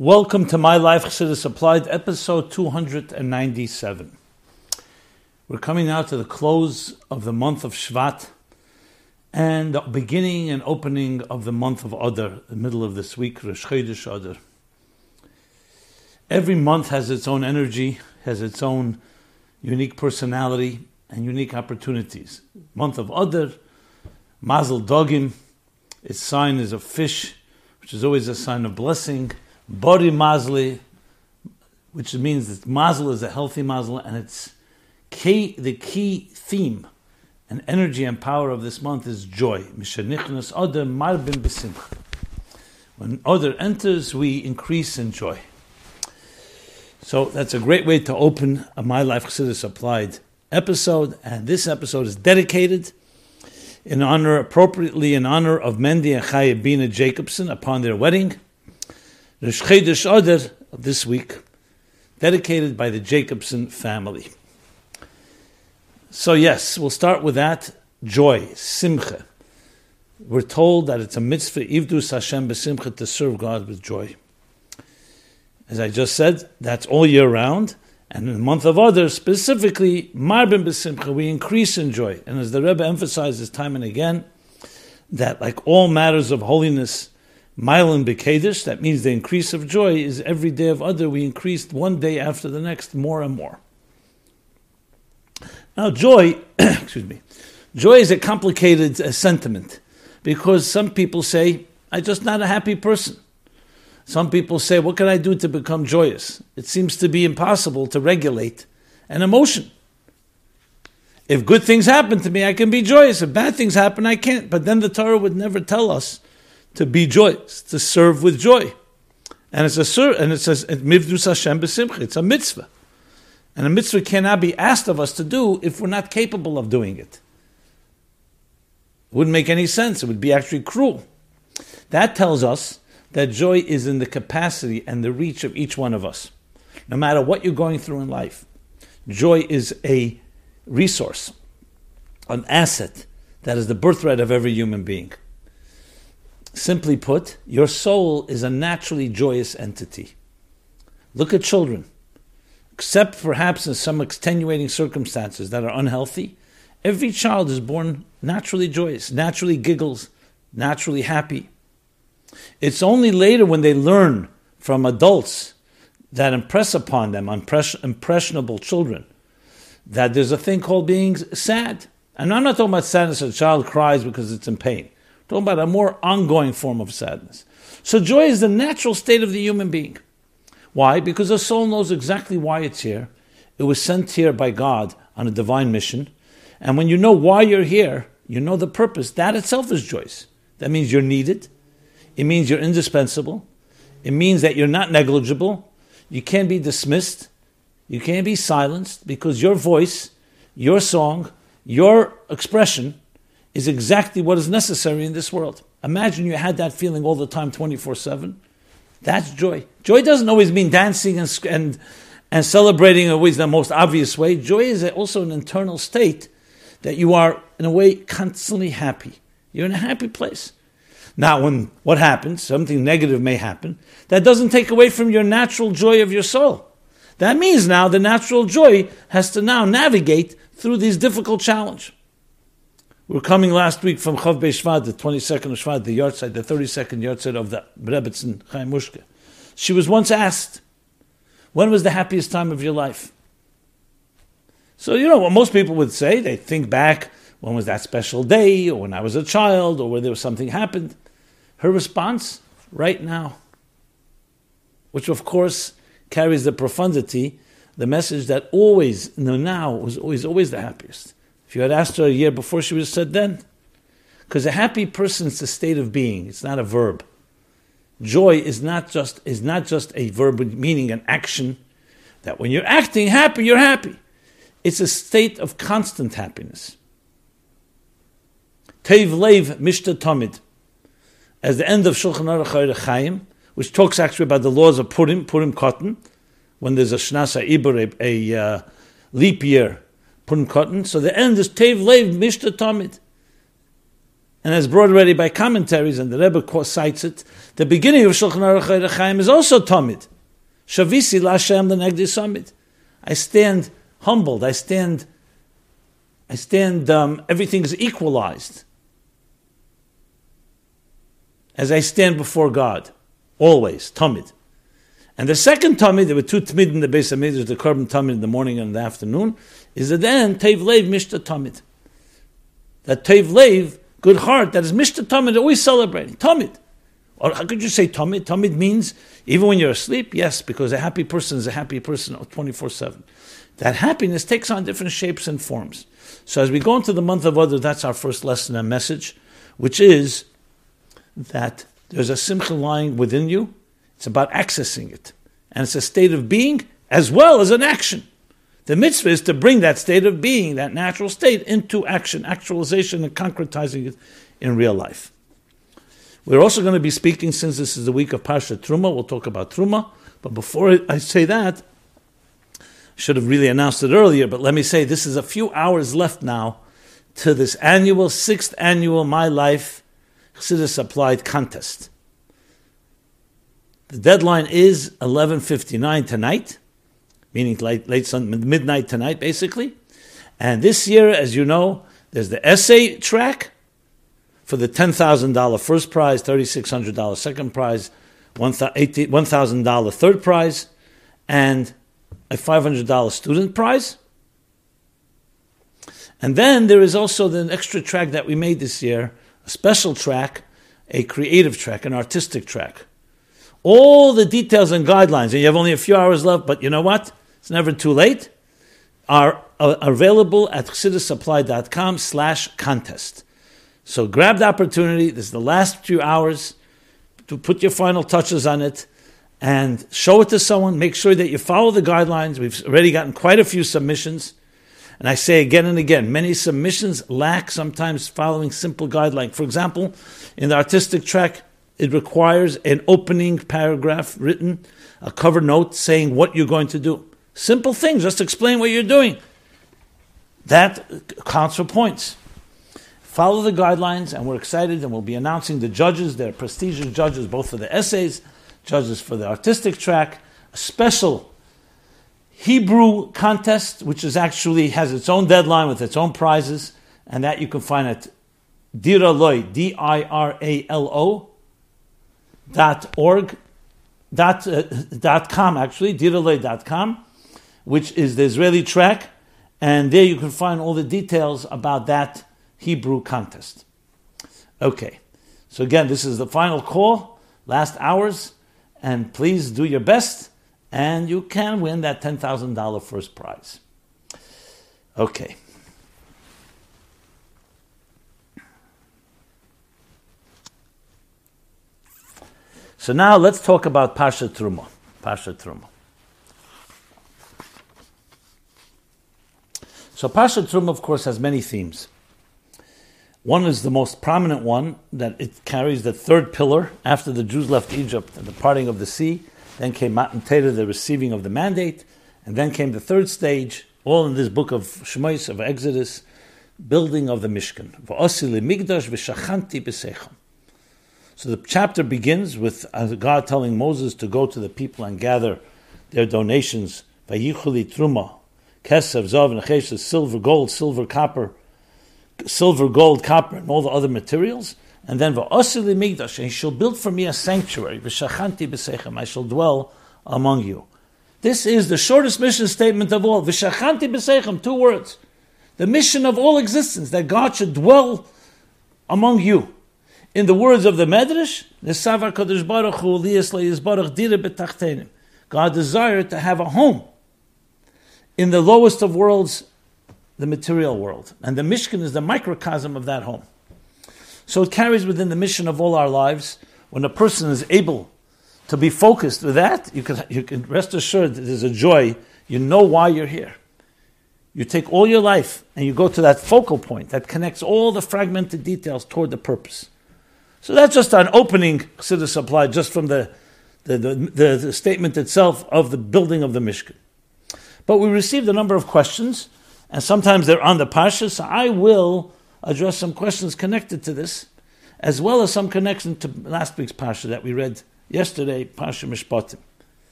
Welcome to My Life Chassidus Applied, episode 297. We're coming now to the close of the month of Shvat and the beginning and opening of the month of Adar, the middle of this week, Rosh Chodesh Adar. Every month has its own energy, has its own unique personality and unique opportunities. Month of Adar, Mazel Dogim, its sign is a fish, which is always a sign of blessing. Bori Mazli, which means that Mazel is a healthy Mazel, and it's key, the key theme and energy and power of this month is joy. When Adar enters, we increase in joy. So that's a great way to open a My Life Chassidus Applied episode, and this episode is dedicated in honor, appropriately in honor of Mendy and Chaya Bina Jacobson upon their wedding. Rosh Chodesh Adar this week, dedicated by the Jacobson family. So yes, we'll start with that joy, simcha. We're told that it's a mitzvah, ivdus Hashem besimcha, to serve God with joy. As I just said, that's all year round. And in the month of Adar, specifically, Marbin B'Simcha, we increase in joy. And as the Rebbe emphasizes time and again, that like all matters of holiness, Milan Bekedish, that means the increase of joy is every day of Adar. we increase one day after the next more and more. Now, joy, excuse me, joy is a complicated uh, sentiment because some people say, I'm just not a happy person. Some people say, What can I do to become joyous? It seems to be impossible to regulate an emotion. If good things happen to me, I can be joyous. If bad things happen, I can't. But then the Torah would never tell us to be joyous, to serve with joy. And it's a and it says mivdus Hashem b'simcha. It's a mitzvah, and a mitzvah cannot be asked of us to do if we're not capable of doing it. It wouldn't make any sense. It would be actually cruel. That tells us that joy is in the capacity and the reach of each one of us. No matter what you're going through in life, joy is a resource, an asset that is the birthright of every human being. Simply put, your soul is a naturally joyous entity. Look at children. Except perhaps in some extenuating circumstances that are unhealthy, every child is born naturally joyous, naturally giggles, naturally happy. It's only later when they learn from adults that impress upon them, impressionable children, that there's a thing called being sad. And I'm not talking about sadness a child cries because it's in pain. Talking about a more ongoing form of sadness. So joy is the natural state of the human being. Why? Because the soul knows exactly why it's here. It was sent here by God on a divine mission. And when you know why you're here, you know the purpose. That itself is joy. That means you're needed. It means you're indispensable. It means that you're not negligible. You can't be dismissed. You can't be silenced because your voice, your song, your expression is exactly what is necessary in this world. Imagine you had that feeling all the time, 24 7. That's joy. Joy doesn't always mean dancing and, and, and celebrating always the most obvious way. Joy is also an internal state that you are, in a way, constantly happy. You're in a happy place. Now, when what happens, something negative may happen, that doesn't take away from your natural joy of your soul. That means now the natural joy has to now navigate through these difficult challenge. We are coming last week from Chav Shvat, the 22nd of Shvat, the yahrzeit, the 32nd yahrzeit of the Rebbetzin Chaya Mushke. She was once asked, when was the happiest time of your life? So, you know what most people would say, they think back, when was that special day, or when I was a child, or when there was something happened. Her response, right now. Which, of course, carries the profundity, the message that always, the now, was always, always the happiest. If you had asked her a year before, she would have said then. Because a happy person is a state of being, it's not a verb. Joy is not just, is not just a verb meaning an action, that when you're acting happy, you're happy. It's a state of constant happiness. Tev Lev Mishta Tamid. As the end of Shulchan Aruch Chaim, which talks actually about the laws of Purim, Purim Katan, when there's a Shnasa Ibur, a, a uh, leap year Purim Katan. So the end is Tev Lev Mishta Tamid. and as brought already by commentaries, and the Rebbe cites it, the beginning of Shulchan Aruch Chaim is also Tamid. Shavisi Lashem the Negdi Summit. I stand humbled. I stand. I stand. Um, everything is equalized. As I stand before God, always Tamid. And the second Tamid, there were two Tamid in the Beis Hamikdash, the Korban Tamid in the morning and the afternoon, is that then Tev Lev Mishta Tamid. That Tev Lev good heart that is Mishta Tamid, always celebrating. Tamid. Or how could you say Tamid? Tamid means even when you're asleep, yes, because a happy person is a happy person 24 7. That happiness takes on different shapes and forms. So as we go into the month of Adar, that's our first lesson and message, which is that there's a simcha lying within you. It's about accessing it. And it's a state of being as well as an action. The mitzvah is to bring that state of being, that natural state, into action, actualization, and concretizing it in real life. We're also going to be speaking, since this is the week of Parsha Truma, we'll talk about Truma. But before I say that, I should have really announced it earlier, but let me say this is a few hours left now to this annual, sixth annual My Life Chassidus Applied Contest. The deadline is 11.59 tonight meaning late, late sun, midnight tonight, basically. And this year, as you know, there's the essay track for the $10,000 first prize, $3,600 second prize, $1,000 third prize, and a $500 student prize. And then there is also the extra track that we made this year, a special track, a creative track, an artistic track. All the details and guidelines, and you have only a few hours left, but you know what? it's never too late, are, available at chassidusapplied.com slash contest. So grab the opportunity. This is the last few hours to put your final touches on it and show it to someone. Make sure that you follow the guidelines. We've already gotten quite a few submissions. And I say again and again, many submissions lack sometimes following simple guidelines. For example, in the artistic track, it requires an opening paragraph written, a cover note saying what you're going to do. Simple things, just explain what you're doing. That counts for points. Follow the guidelines, and we're excited, and we'll be announcing the judges. They're prestigious judges, both for the essays, judges for the artistic track, a special Hebrew contest, which is actually has its own deadline with its own prizes, and that you can find at diralo, D-I-R-A-L-O, dot org, dot, uh, dot com, actually, diralo.com which is the Israeli track, and there you can find all the details about that Hebrew contest. Okay, so again, this is the final call, last hours, and please do your best, and you can win that $10,000 first prize. Okay. So now let's talk about Pasha Truma. Pasha Truma. So Pasha Trum, of course, has many themes. One is the most prominent one, that it carries the third pillar after the Jews left Egypt and the parting of the sea. Then came Matan Torah, the receiving of the mandate. And then came the third stage, all in this book of Shemais, of Exodus, building of the Mishkan. So the chapter begins with uh, God telling Moses to go to the people and gather their donations. Vayichuli truma, Kesev, Zav, Necheshes, silver, gold, silver, copper, silver, gold, copper, and all the other materials. And then v'osili migdash, and he shall build for me a sanctuary. V'shachanti b'sechem, I shall dwell among you. This is the shortest mission statement of all. V'shachanti b'sechem, two words. The mission of all existence, that God should dwell among you. In the words of the Medrash, the Savar Baruch Hu Baruch Dire God desired to have a home in the lowest of worlds, the material world. And the Mishkan is the microcosm of that home. So it carries within the mission of all our lives. When a person is able to be focused with that, you can, you can rest assured that there's a joy. You know why you're here. You take all your life and you go to that focal point that connects all the fragmented details toward the purpose. So that's just an opening Chassidus Applied just from the, the, the, the, the statement itself of the building of the Mishkan. But we received a number of questions, and sometimes they're on the Parsha, so I will address some questions connected to this, as well as some connection to last week's Parsha that we read yesterday, Parsha Mishpatim.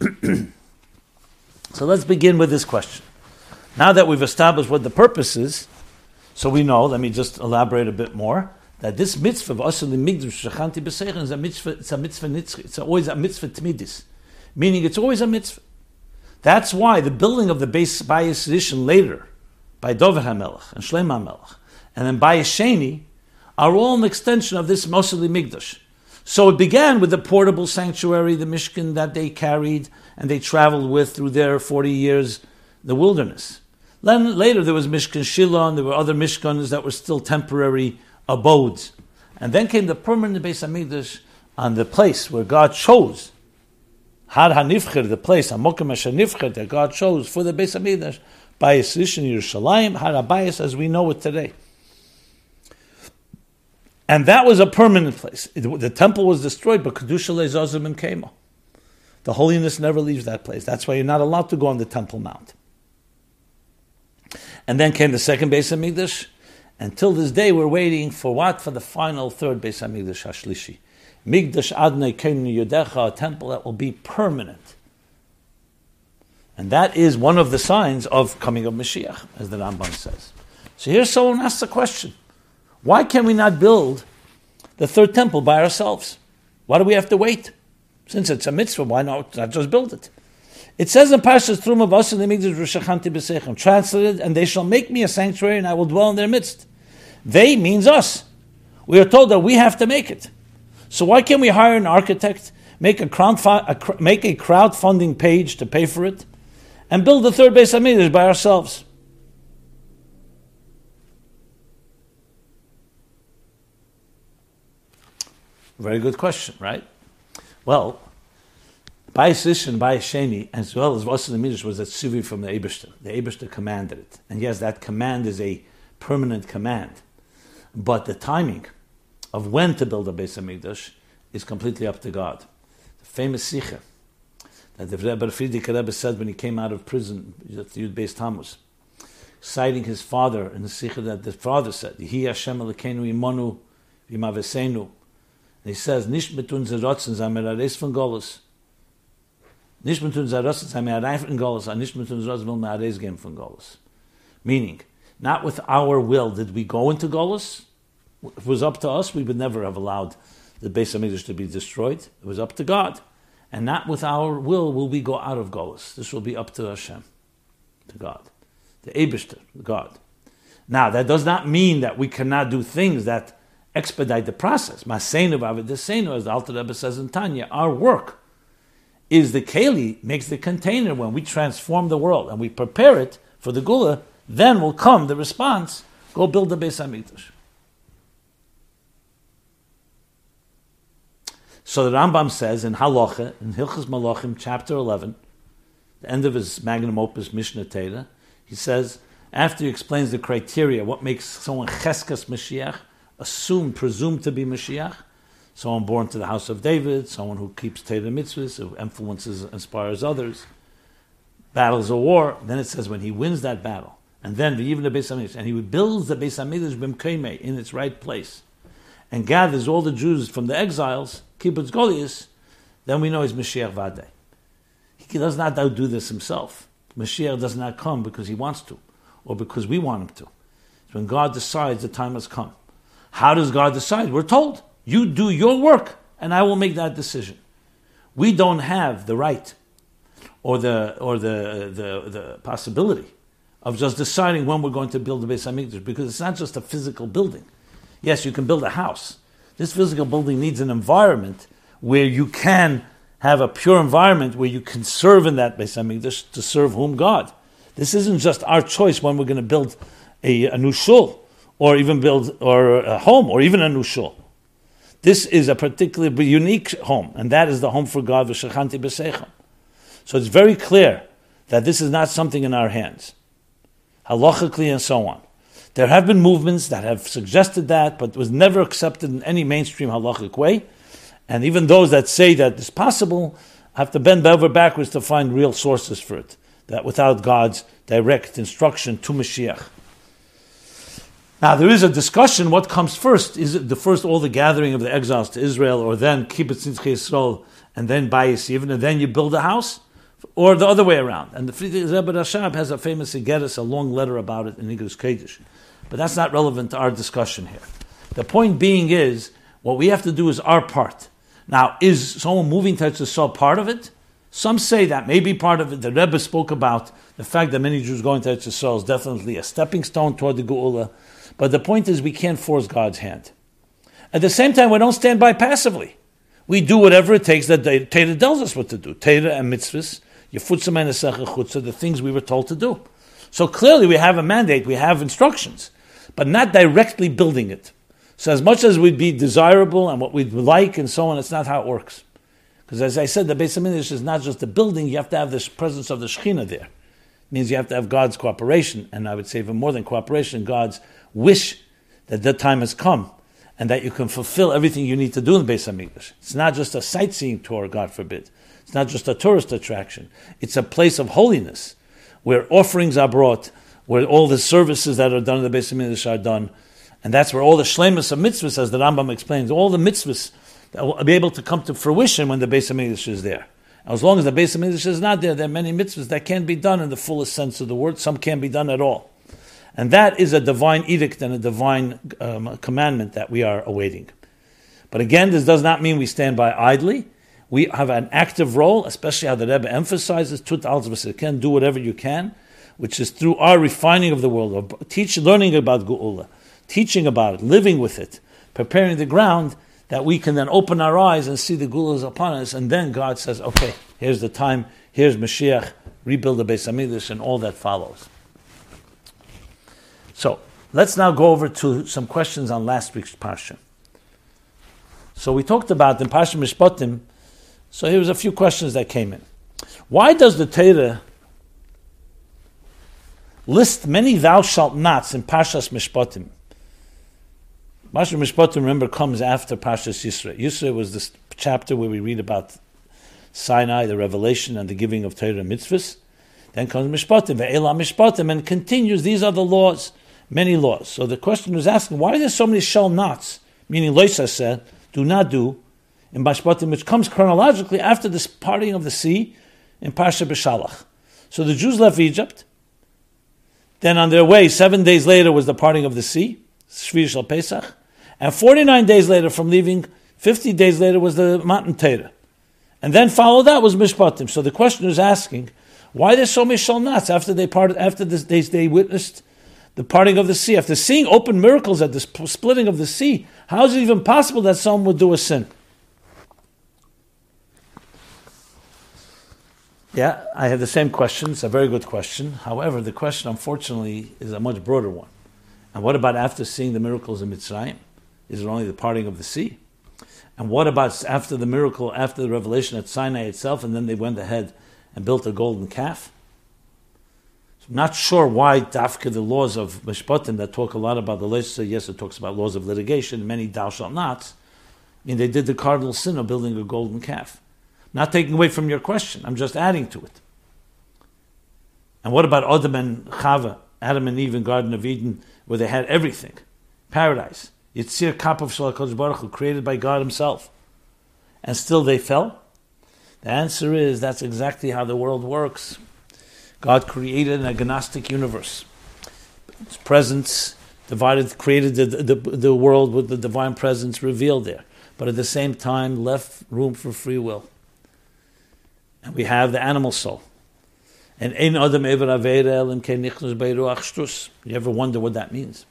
so let's begin with this question. Now that we've established what the purpose is, so we know, let me just elaborate a bit more, that this mitzvah of the Migdash Shachanti B'Seichen is a mitzvah, it's a mitzvah nitzchi, it's always a mitzvah tmidis, meaning it's always a mitzvah. That's why the building of the base Bayis edition later, by Dovid HaMelech and Shlomo HaMelech, and then Bayis Sheni, are all an extension of this Mosali Migdash. So it began with the portable sanctuary, the Mishkan that they carried and they traveled with through their 40 years, the wilderness. Then later there was Mishkan Shiloh, and there were other Mishkans that were still temporary abodes. And then came the permanent Beis Hamikdash on the place where God chose. Har HaNifcher, the place, HaMokim HaShanifcher, that God chose for the Beis Hamikdash, by Yisrishin Yerushalayim, Har HaBayis, as we know it today. And that was a permanent place. the temple was destroyed, but Kedusha Lezozim and Kemo. The holiness never leaves that place. That's why you're not allowed to go on the Temple Mount. And then came the second Beis Hamikdash. Until this day, we're waiting for what? For the final third Beis Hamikdash Hashlishi. Migdash Adnei Kenu Yodecha, a temple that will be permanent. And that is one of the signs of coming of Mashiach, as the Ramban says. So here someone asks a question. Why can we not build the third temple by ourselves? Why do we have to wait? Since it's a mitzvah, why not, not just build it? It says in Parshas Truma Vasil Migdash Rishachanti B'Sechem, translated, and they shall make me a sanctuary and I will dwell in their midst. They means us. We are told that we have to make it. So why can't we hire an architect, make a, crowd a, make a crowdfunding page to pay for it, and build the third Beis Hamikdash by ourselves? Very good question, right? Well, Bayis and Bayis Sheni, as well as Vasil Midrash, was a tzivi from the Eberster. The Eberster commanded it. And yes, that command is a permanent command. But the timing of when to build a Beis HaMikdash is completely up to God. The famous Sikha that the Rebbe Frierdiker Rebbe said when he came out of prison at the Yud Beis Tammuz, citing his father in the Sikha that the father said, Yehi Hashem Elokeinu imonu v'imavesenu. And he says, Nish betun zerotzen zamerares von Golos. Nicht mit uns Rosh sei mehr reif in Golos, and nicht mit uns Rosh will reis gehen von Golos. Meaning, not with our will did we go into Golos. If it was up to us, we would never have allowed the Beis Hamikdash to be destroyed. It was up to God. And not with our will will we go out of Golos. This will be up to Hashem, to God. The Abishter, God. Now, that does not mean that we cannot do things that expedite the process. Masenu v'avidesenu, as the Alter Rebbe says in Tanya, our work is the keli makes the container when we transform the world and we prepare it for the Geula, then will come the response, go build the Beis Hamikdash. So the Rambam says in Halacha, in Hilchas Malachim, chapter 11, the end of his magnum opus Mishneh Torah, he says, after he explains the criteria, what makes someone cheskas Mashiach, assumed, presumed to be Mashiach, someone born to the house of David, someone who keeps Torah mitzvahs, who influences, inspires others. Battles a war. Then it says when he wins that battle, and then even the Beis Hamikdash, and he builds the Beis Hamikdash b'mkeime in its right place, and gathers all the Jews from the exiles, kibbutz galuyos, then we know he's Mashiach Vadei. He does not do this himself. Mashiach does not come because he wants to, or because we want him to. It's when God decides the time has come. How does God decide? We're told. You do your work, and I will make that decision. We don't have the right or the or the the, the possibility of just deciding when we're going to build the Beis Hamikdash because it's not just a physical building. Yes, you can build a house. This physical building needs an environment where you can have a pure environment where you can serve in that Beis Hamikdash to serve whom God. This isn't just our choice when we're going to build a, a new shul or even build or a home or even a new shul. This is a particularly unique home, and that is the home for God, v'shachanti b'seicham. So it's very clear that this is not something in our hands, halachically and so on. There have been movements that have suggested that, but was never accepted in any mainstream halachic way. And even those that say that it's possible have to bend over backwards to find real sources for it, that without God's direct instruction to Mashiach. Now there is a discussion: what comes first? Is it the first all the gathering of the exiles to Israel, or then Kibbutz Yisrael, and then Bayis even, and then you build a house, or the other way around? And the Rebbe Rashab has a famous Igeris, a long letter about it in English Kaddish, but that's not relevant to our discussion here. The point being is what we have to do is our part. Now, is someone moving to Eretz part of it? Some say that may be part of it. The Rebbe spoke about the fact that many Jews going to Eretz is definitely a stepping stone toward the Geula. But the point is, we can't force God's hand. At the same time, we don't stand by passively. We do whatever it takes that Torah tells us what to do. Torah and mitzvahs, the things we were told to do. So clearly, we have a mandate, we have instructions, but not directly building it. So as much as we'd be desirable and what we'd like and so on, it's not how it works. Because as I said, the Beis Hamikdash is not just a building; you have to have the presence of the Shekhinah there. It means you have to have God's cooperation, and I would say even more than cooperation, God's wish that that time has come and that you can fulfill everything you need to do in the Beis Hamikdash. It's not just a sightseeing tour, God forbid. It's not just a tourist attraction. It's a place of holiness where offerings are brought, where all the services that are done in the Beis Hamikdash are done, and that's where all the shlemus of mitzvahs, as the Rambam explains, all the mitzvahs that will be able to come to fruition when the Beis Hamikdash is there. As long as the Beis Hamikdash is not there, there are many mitzvahs that can't be done in the fullest sense of the word. Some can't be done at all. And that is a divine edict and a divine um, commandment that we are awaiting. But again, this does not mean we stand by idly. We have an active role, especially how the Rebbe emphasizes, tut can do whatever you can, which is through our refining of the world, or teach, learning about Geula, teaching about it, living with it, preparing the ground that we can then open our eyes and see the Geula is upon us, and then God says, okay, here's the time, here's Mashiach, rebuild the Beis Hamikdash, and all that follows. So let's now go over to some questions on last week's parsha. So we talked about in Parsha Mishpatim. So here was a few questions that came in. Why does the Torah list many thou shalt nots in Parshas Mishpatim? Parsha Mishpatim, remember, comes after Parshas Yisra. Yisra was this chapter where we read about Sinai, the revelation, and the giving of Torah mitzvahs. Then comes Mishpatim, Ve'ela Mishpatim, and continues. These are the laws many laws. So the question is asking, why are there so many shall nots? Meaning, Loisa said, do not do, in Bashpatim, which comes chronologically after this parting of the sea in Parsha B'Shalach. So the Jews left Egypt. Then on their way, seven days later was the parting of the sea, Shvi Shal Pesach. And 49 days later from leaving, 50 days later was the Matan Torah. And then followed that was Mishpatim. So the question is asking, why there's so many Shalnats after they parted, after this, they, they witnessed the parting of the sea. After seeing open miracles at the splitting of the sea, how is it even possible that someone would do a sin? Yeah, I have the same question. It's a very good question. However, the question, unfortunately, is a much broader one. And what about after seeing the miracles in Mitzrayim? Is it only the parting of the sea? And what about after the miracle, after the revelation at Sinai itself, and then they went ahead and built a golden calf? Not sure why Dafka, the laws of Mishpatim that talk a lot about the legislature, yes, it talks about laws of litigation, many thou shalt nots. I mean, they did the cardinal sin of building a golden calf. Not taking away from your question, I'm just adding to it. And what about Adam and Chava, Adam and Eve in Garden of Eden, where they had everything? Paradise. Yitzir Kap of Baruch Hu, created by God Himself. And still they fell? The answer is that's exactly how the world works. God created an agnostic universe. His presence divided, created the, the, the world with the divine presence revealed there, but at the same time left room for free will. And we have the animal soul. And ein adam ever You ever wonder what that means?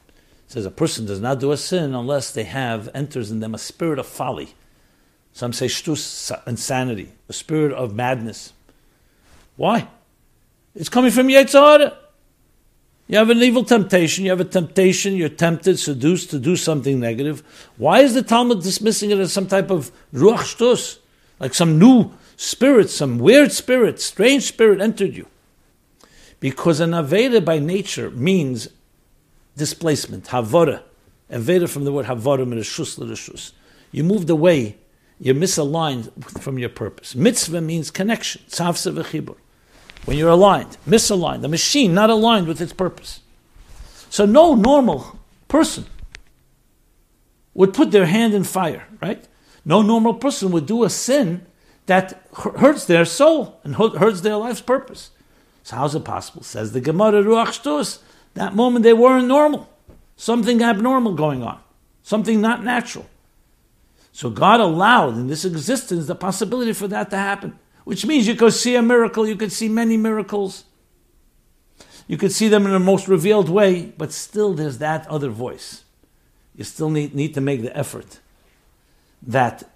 It says a person does not do a sin unless they have enters in them a spirit of folly. Some say shtus, insanity, a spirit of madness. Why? It's coming from Yetzirah. You have an evil temptation, you have a temptation, you're tempted, seduced to do something negative. Why is the Talmud dismissing it as some type of ruach shtus? Like some new spirit, some weird spirit, strange spirit entered you. Because an Aveda by nature means displacement, havara. Aveda from the word havara, mirashus l'rashus. You moved away, you're misaligned from your purpose. Mitzvah means connection, tzavsa v'chibur when you're aligned, misaligned, the machine not aligned with its purpose. So no normal person would put their hand in fire, right? No normal person would do a sin that hurts their soul and hurts their life's purpose. So how's it possible? Says the Gemara Ruach Shtus. That moment they weren't normal. Something abnormal going on. Something not natural. So God allowed in this existence the possibility for that to happen. Which means you could see a miracle, you could see many miracles. You could see them in the most revealed way, but still there's that other voice. You still need, need to make the effort that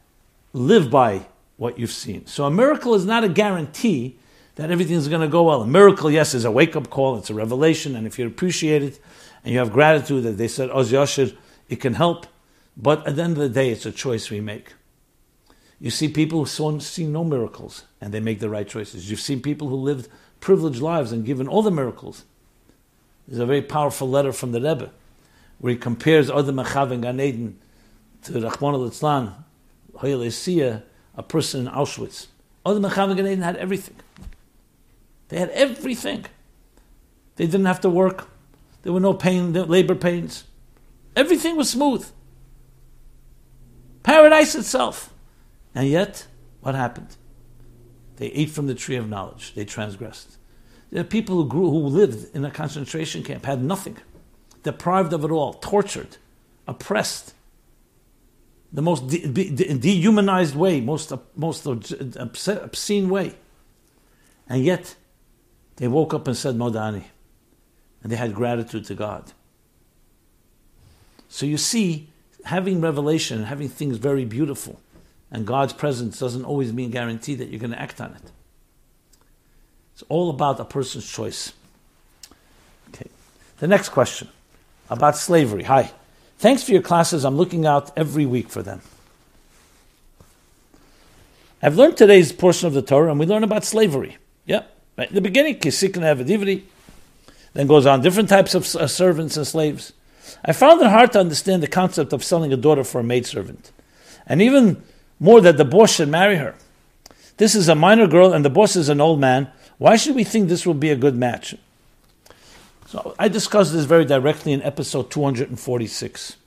live by what you've seen. So a miracle is not a guarantee that everything's going to go well. A miracle, yes, is a wake up call, it's a revelation, and if you appreciate it and you have gratitude that they said, oh, Oz Yashir, it can help, but at the end of the day, it's a choice we make. You see people who see no miracles and they make the right choices. You've seen people who lived privileged lives and given all the miracles. There's a very powerful letter from the Rebbe where he compares other Mechav and Gan Eden to Rahman al-Itzlan, a person in Auschwitz. Other Mechav and Gan Eden had everything. They had everything. They didn't have to work. There were no pain, no labor pains. Everything was smooth. Paradise itself. And yet, what happened? They ate from the tree of knowledge. They transgressed. There are people who grew, who lived in a concentration camp, had nothing, deprived of it all, tortured, oppressed, the most de- de- dehumanized way, most most obscene way, and yet they woke up and said Modani, and they had gratitude to God. So you see, having revelation, having things very beautiful, and God's presence doesn't always mean guarantee that you're going to act on it. It's all about a person's choice. Okay. The next question about slavery. Hi. Thanks for your classes. I'm looking out every week for them. I've learned today's portion of the Torah, and we learn about slavery. Yeah, right in the beginning, kisikna evadivri, then goes on different types of uh, servants and slaves. I found it hard to understand the concept of selling a daughter for a maidservant, and even more that the boss should marry her. This is a minor girl, and the boss is an old man. Why should we think this will be a good match? So I discussed this very directly in episode 246,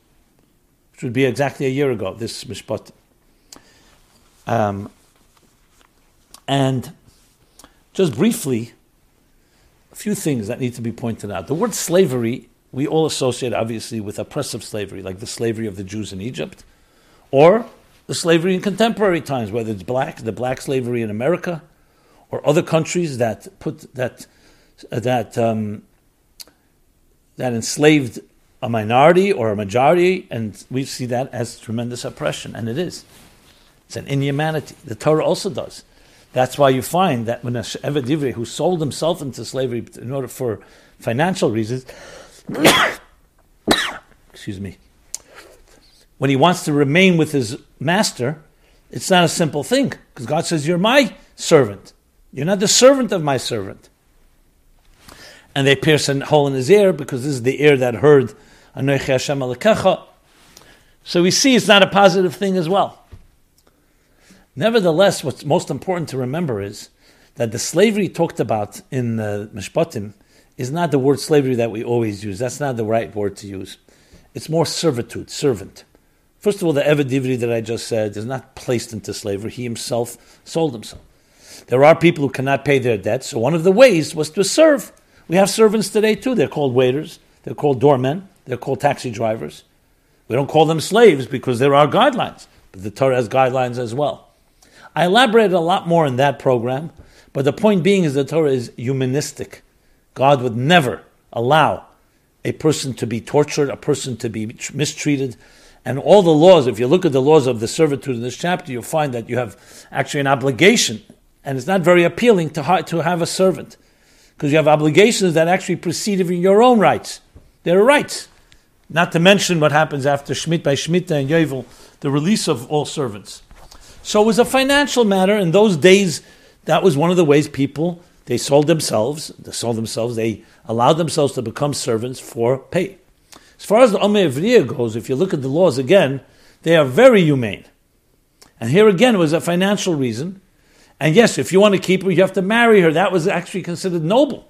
which would be exactly a year ago, this mishpat. Um, and just briefly, a few things that need to be pointed out. The word slavery, we all associate obviously with oppressive slavery, like the slavery of the Jews in Egypt, or the slavery in contemporary times, whether it's black, the black slavery in America, or other countries that put that that um, that enslaved a minority or a majority, and we see that as tremendous oppression, and it is. It's an inhumanity. The Torah also does. That's why you find that when a Eved Divrei who sold himself into slavery in order for financial reasons, excuse me, when he wants to remain with his master, it's not a simple thing because God says, You're my servant. You're not the servant of my servant. And they pierce a hole in his ear because this is the ear that heard Hashem. So we see it's not a positive thing as well. Nevertheless, what's most important to remember is that the slavery talked about in the Mishpatim is not the word slavery that we always use. That's not the right word to use. It's more servitude, servant. First of all, the Eved that I just said is not placed into slavery. He himself sold himself. There are people who cannot pay their debts, so one of the ways was to serve. We have servants today too. They're called waiters, they're called doormen, they're called taxi drivers. We don't call them slaves because there are guidelines, but the Torah has guidelines as well. I elaborated a lot more in that program, but the point being is the Torah is humanistic. God would never allow a person to be tortured, a person to be mistreated. And all the laws, if you look at the laws of the servitude in this chapter, you'll find that you have actually an obligation and it's not very appealing to, ha- to have a servant because you have obligations that actually precede even your own rights. There are rights. Not to mention what happens after Schmidt by Shemitah and Yovel, the release of all servants. So it was a financial matter. In those days, that was one of the ways people they sold themselves. They sold themselves. They allowed themselves to become servants for pay. As far as the Amah Ivriyah goes, if you look at the laws again, they are very humane. And here again was a financial reason. And yes, if you want to keep her, you have to marry her. That was actually considered noble.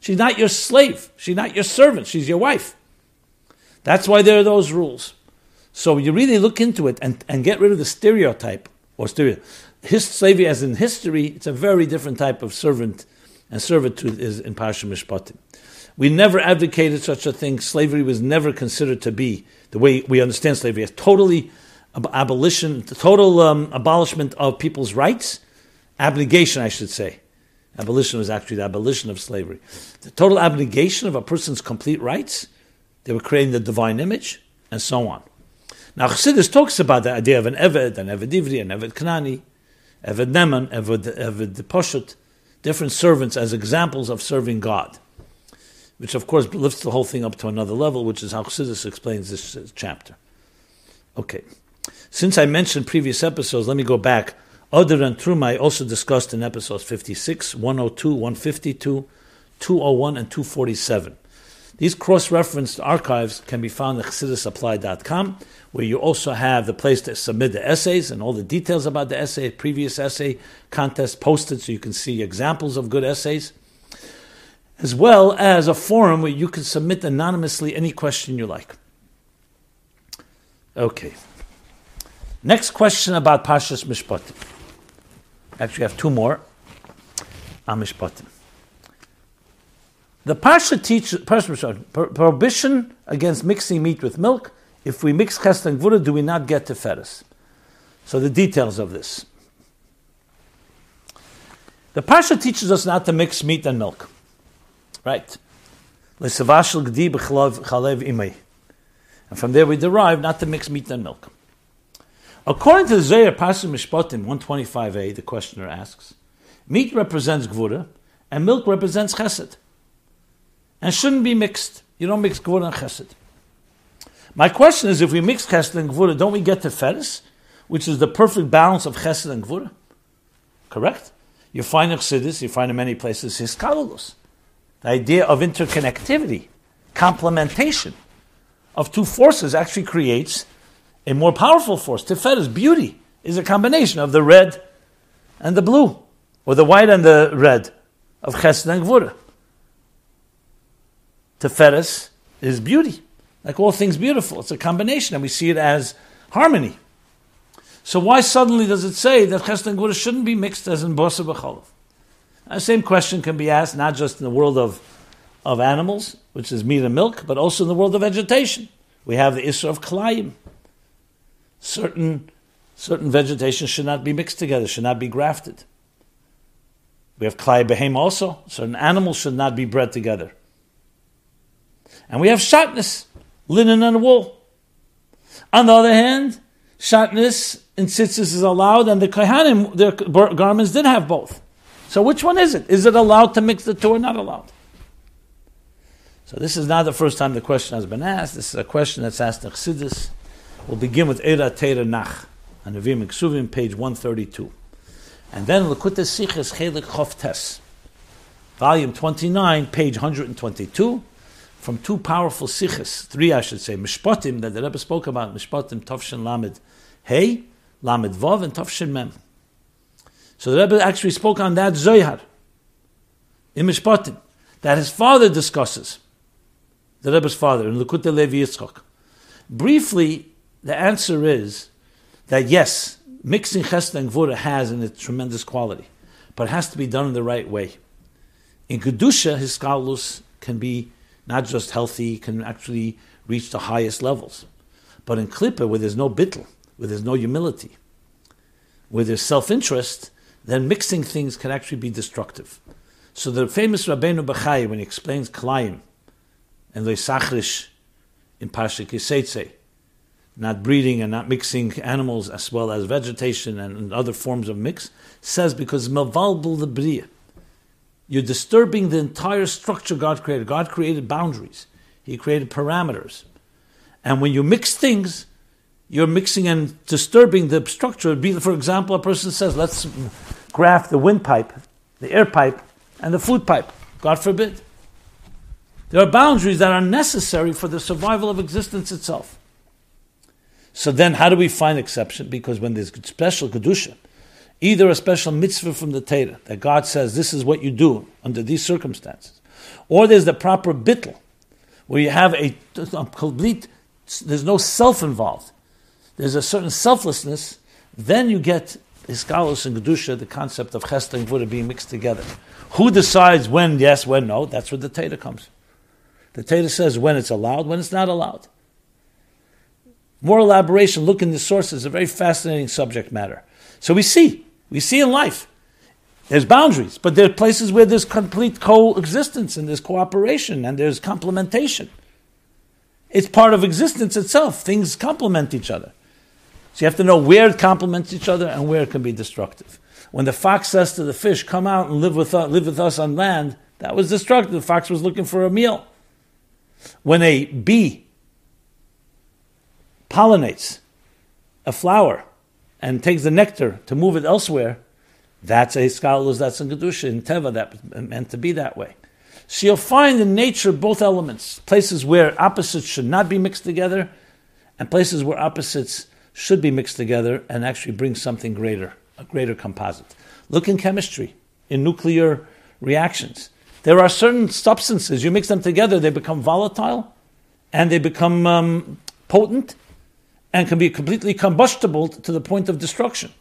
She's not your slave. She's not your servant. She's your wife. That's why there are those rules. So you really look into it and, and get rid of the stereotype or stereo. His slavery, as in history, it's a very different type of servant, and servitude is in Parsha Mishpatim. We never advocated such a thing. Slavery was never considered to be the way we understand slavery as totally abolition, total um, abolishment of people's rights, abnegation, I should say. Abolition was actually the abolition of slavery. The total abnegation of a person's complete rights. They were creating the divine image, and so on. Now, Chassidus talks about the idea of an Eved, an Eved Ivri, an Eved Kanani, Eved Neman, Eved, Eved Poshut, different servants as examples of serving God, which of course lifts the whole thing up to another level, which is how Chassidus explains this uh, chapter. Okay. Since I mentioned previous episodes, let me go back. Other than Truma, I also discussed in episodes 56, 102, 152, 201, and 247. These cross-referenced archives can be found at chassidusapplied.com, where you also have the place to submit the essays and all the details about the essay, previous essay contest posted so you can see examples of good essays, as well as a forum where you can submit anonymously any question you like. Okay. Next question about Pashas Mishpatim. Actually, I have two more on Mishpatim. The Pasha teaches prohibition against mixing meat with milk. If we mix chesed and gvura, do we not get teferes? So the details of this. The Pasha teaches us not to mix meat and milk. Right. And from there we derive not to mix meat and milk. According to the Zohar Pasul Mishpatim 125a, the questioner asks, meat represents gvura and milk represents chesed, and shouldn't be mixed. You don't mix gvura and chesed. My question is, if we mix chesed and gvura, don't we get tiferes, which is the perfect balance of chesed and gvura? Correct? You find in Chassidus, you find in many places hiskalulus, the idea of interconnectivity, complementation of two forces actually creates a more powerful force. Tiferes, beauty, is a combination of the red and the blue, or the white and the red of Chesed and Gvura. Tiferes is beauty. Like all things beautiful, it's a combination, and we see it as harmony. So why suddenly does it say that Chesed and Gvura shouldn't be mixed as in Bosa B'cholov? The same question can be asked not just in the world of, of animals, which is meat and milk, but also in the world of vegetation. We have the Isra of Kalayim certain certain vegetation should not be mixed together, should not be grafted. We have klai behem also. Certain animals should not be bred together. And we have shatness, linen and wool. On the other hand, shatness and tzitzis is allowed, and the kohanim, their garments did have both. So which one is it? Is it allowed to mix the two or not allowed? So this is not the first time the question has been asked. This is a question that's asked in Chassidus. We'll begin with Eira Teira Nach, on Nevi'im Ksuvim, page 132. And then Likkutei Sichos Chelik Choftes, volume 29, page 122, from two powerful Siches, three I should say, Mishpatim, that the Rebbe spoke about, Mishpatim Tovshin Lamed Hey, Lamed Vav, and Tovshin Mem. So the Rebbe actually spoke on that Zohar, in Mishpatim, that his father discusses, the Rebbe's father, in Likkutei Levi Yitzchak. Briefly, the answer is that yes, mixing chesed and gvura has in it tremendous quality, but it has to be done in the right way. In kedusha, hiskalulus can be not just healthy, can actually reach the highest levels. But in klippa, where there's no bittel, where there's no humility, where there's self-interest, then mixing things can actually be destructive. So the famous Rabbeinu Bachai, when he explains Kalayim and Leisachrish in Parsha Kiseitze, not breeding and not mixing animals as well as vegetation and other forms of mix, says because mavalbul the bria. You're disturbing the entire structure God created. God created boundaries. He created parameters. And when you mix things, you're mixing and disturbing the structure. For example, a person says, let's graft the windpipe, the air pipe, and the food pipe. God forbid. There are boundaries that are necessary for the survival of existence itself. So then, how do we find exception? Because when there's special kedusha, either a special mitzvah from the Torah that God says this is what you do under these circumstances, or there's the proper bittel where you have a, a complete there's no self involved. There's a certain selflessness. Then you get Iskalos and Kedusha, the concept of Chesed and Gvura being mixed together. Who decides when yes, when no? That's where the Teda comes. The Teda says when it's allowed, when it's not allowed. More elaboration, look in the sources, a very fascinating subject matter. So we see, we see in life, there's boundaries, but there are places where there's complete coexistence and there's cooperation and there's complementation. It's part of existence itself. Things complement each other. So you have to know where it complements each other and where it can be destructive. When the fox says to the fish, "Come out and live with us, live with us on land," that was destructive. The fox was looking for a meal. When a bee pollinates a flower and takes the nectar to move it elsewhere, that's a scholars, that's a Kedusha, in Teva, that meant to be that way. So you'll find in nature both elements, places where opposites should not be mixed together, and places where opposites should be mixed together and actually bring something greater, a greater composite. Look in chemistry, in nuclear reactions. There are certain substances, you mix them together, they become volatile and they become um, potent and can be completely combustible to the point of destruction.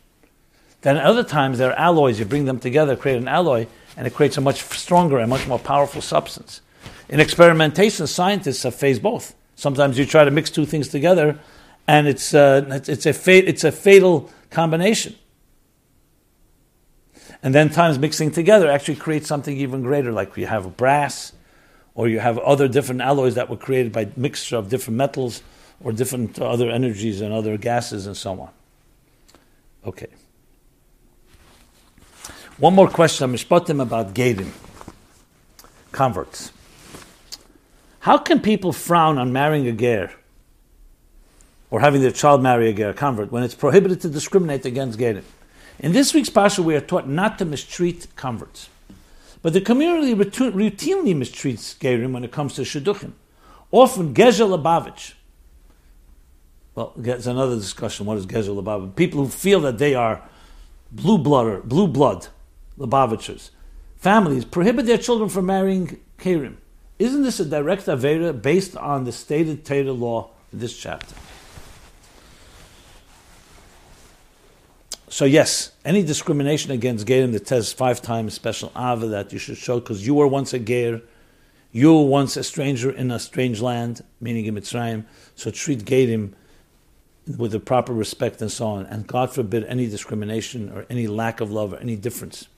Then other times, there are alloys, you bring them together, create an alloy, and it creates a much stronger and much more powerful substance. In experimentation, scientists have faced both. Sometimes you try to mix two things together, and it's, uh, it's, a, fa- it's a fatal combination. And then times mixing together actually creates something even greater, like you have brass, or you have other different alloys that were created by mixture of different metals, or different other energies and other gases and so on. Okay. One more question, Mishpatim, about Gerim, converts. How can people frown on marrying a ger or having their child marry a ger, convert, when it's prohibited to discriminate against Gadim? In this week's Parsha, we are taught not to mistreat converts. But the community routinely mistreats Gerim when it comes to Shidduchim. Often, Gezel Lubavitch. Well, it's another discussion. What is Gezel Lubavitch? People who feel that they are blue blood, blue blood Lubavitchers. Families prohibit their children from marrying Gerim. Isn't this a direct Avera based on the stated Torah law in this chapter? So yes, any discrimination against Gerim that says five times special Ava that you should show because you were once a Ger, you were once a stranger in a strange land, meaning in Mitzrayim, so treat Gerim with the proper respect and so on. And God forbid any discrimination or any lack of love or any difference.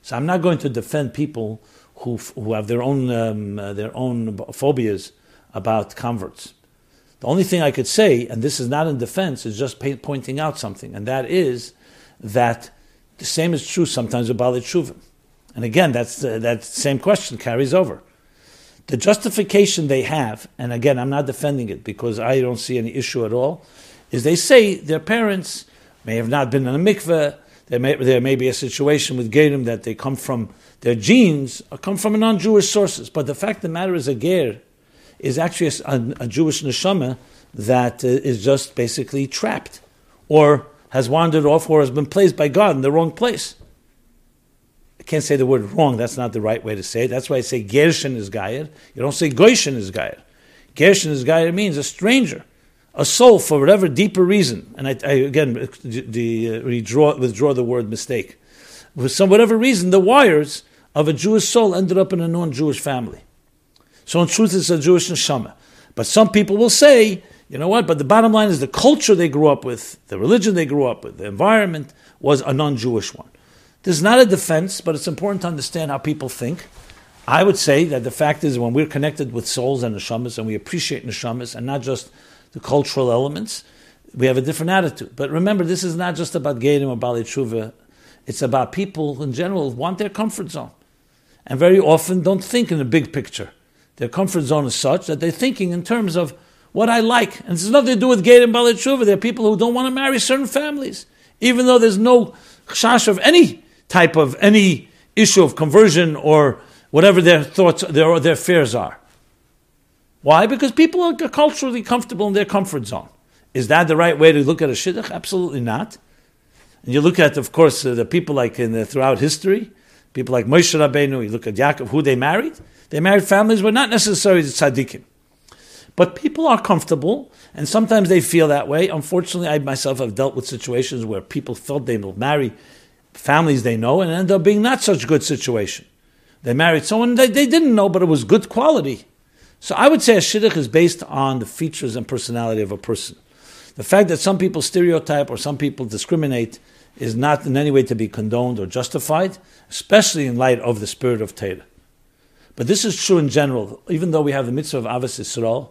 So I'm not going to defend people who, who have their own, um, uh, their own phobias about converts. The only thing I could say, and this is not in defense, is just pointing out something, and that is that the same is true sometimes about Tshuva. And again, that's that same question carries over. The justification they have, and again, I'm not defending it because I don't see any issue at all, is they say their parents may have not been in a mikveh, there may, there may be a situation with Gerim that they come from, their genes come from non Jewish sources. But the fact of the matter is, a Ger is actually a, a Jewish neshama that uh, is just basically trapped or has wandered off or has been placed by God in the wrong place. I can't say the word wrong, that's not the right way to say it. That's why I say Ger shenisgayer. You don't say Goishin is Gayer. Ger shenisgayer means a stranger a soul for whatever deeper reason, and I, I again the, uh, withdraw, withdraw the word mistake, for some whatever reason, the wires of a Jewish soul ended up in a non-Jewish family. So in truth, it's a Jewish neshama. But some people will say, you know what? But the bottom line is the culture they grew up with, the religion they grew up with, the environment was a non-Jewish one. This is not a defense, but it's important to understand how people think. I would say that the fact is when we're connected with souls and neshamas, and we appreciate neshamas, and not just the cultural elements, we have a different attitude. But remember, this is not just about Gerim or Bali Tshuva. It's about people in general want their comfort zone. And very often don't think in the big picture. Their comfort zone is such that they're thinking in terms of what I like. And this has nothing to do with Gerim Bali Tshuva. There are people who don't want to marry certain families, even though there's no chash of any type of any issue of conversion or whatever their thoughts, their, their fears are. Why? Because people are culturally comfortable in their comfort zone. Is that the right way to look at a shidduch? Absolutely not. And you look at, of course, uh, the people like in the, throughout history, people like Moshe Rabbeinu. You look at Yaakov, who they married. They married families were not necessarily tzaddikim. But people are comfortable, and sometimes they feel that way. Unfortunately, I myself have dealt with situations where people felt they will marry families they know and end up being not such good situation. They married someone they, they didn't know, but it was good quality. So I would say a shidduch is based on the features and personality of a person. The fact that some people stereotype or some people discriminate is not in any way to be condoned or justified, especially in light of the spirit of Torah. But this is true in general. Even though we have the mitzvah of Ahavas Yisrael,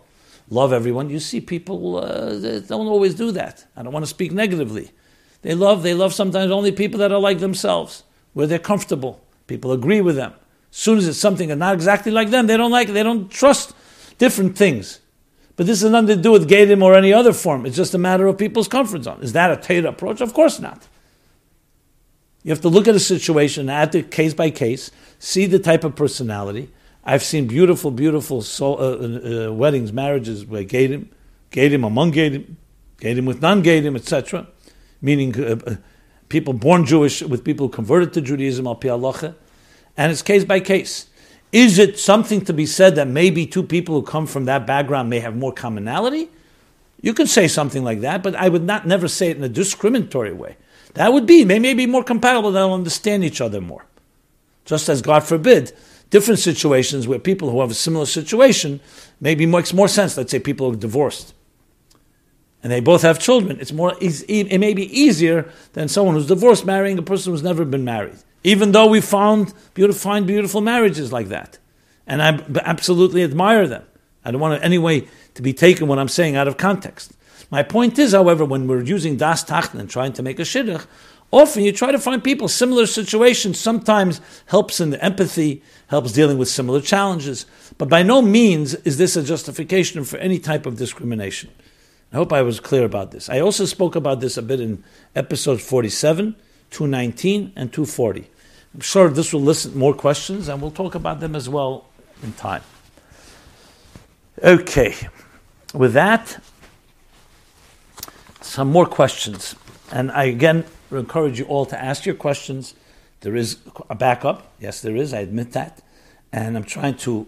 love everyone, you see people uh, don't always do that. I don't want to speak negatively. They love, they love sometimes only people that are like themselves, where they're comfortable. People agree with them. As soon as it's something that's not exactly like them, they don't like. They don't trust different things. But this has nothing to do with Gerim or any other form. It's just a matter of people's comfort zone. Is that a Torah approach? Of course not. You have to look at a situation, at the case by case, see the type of personality. I've seen beautiful, beautiful soul, uh, uh, uh, weddings, marriages where Gerim, Gerim among Gerim, Gerim with non Gerim, etc meaning uh, uh, people born Jewish with people who converted to Judaism al and it's case by case. Is it something to be said that maybe two people who come from that background may have more commonality? You could say something like that, but I would not never say it in a discriminatory way. That would be, they may be more compatible, they'll understand each other more. Just as, God forbid, different situations where people who have a similar situation maybe makes more sense. Let's say people are divorced and they both have children, it's more it may be easier than someone who's divorced marrying a person who's never been married. Even though we found beautiful, find beautiful marriages like that, and I absolutely admire them. I don't want to, anyway to be taken what I'm saying out of context. My point is, however, when we're using das tachten and trying to make a shidduch, often you try to find people similar situations. Sometimes helps in the empathy, helps dealing with similar challenges, but by no means is this a justification for any type of discrimination. I hope I was clear about this. I also spoke about this a bit in episode 47, 219, and 240. I'm sure this will elicit more questions, and we'll talk about them as well in time. Okay, with that, some more questions. And I again encourage you all to ask your questions. There is a backup. Yes, there is. I admit that. And I'm trying to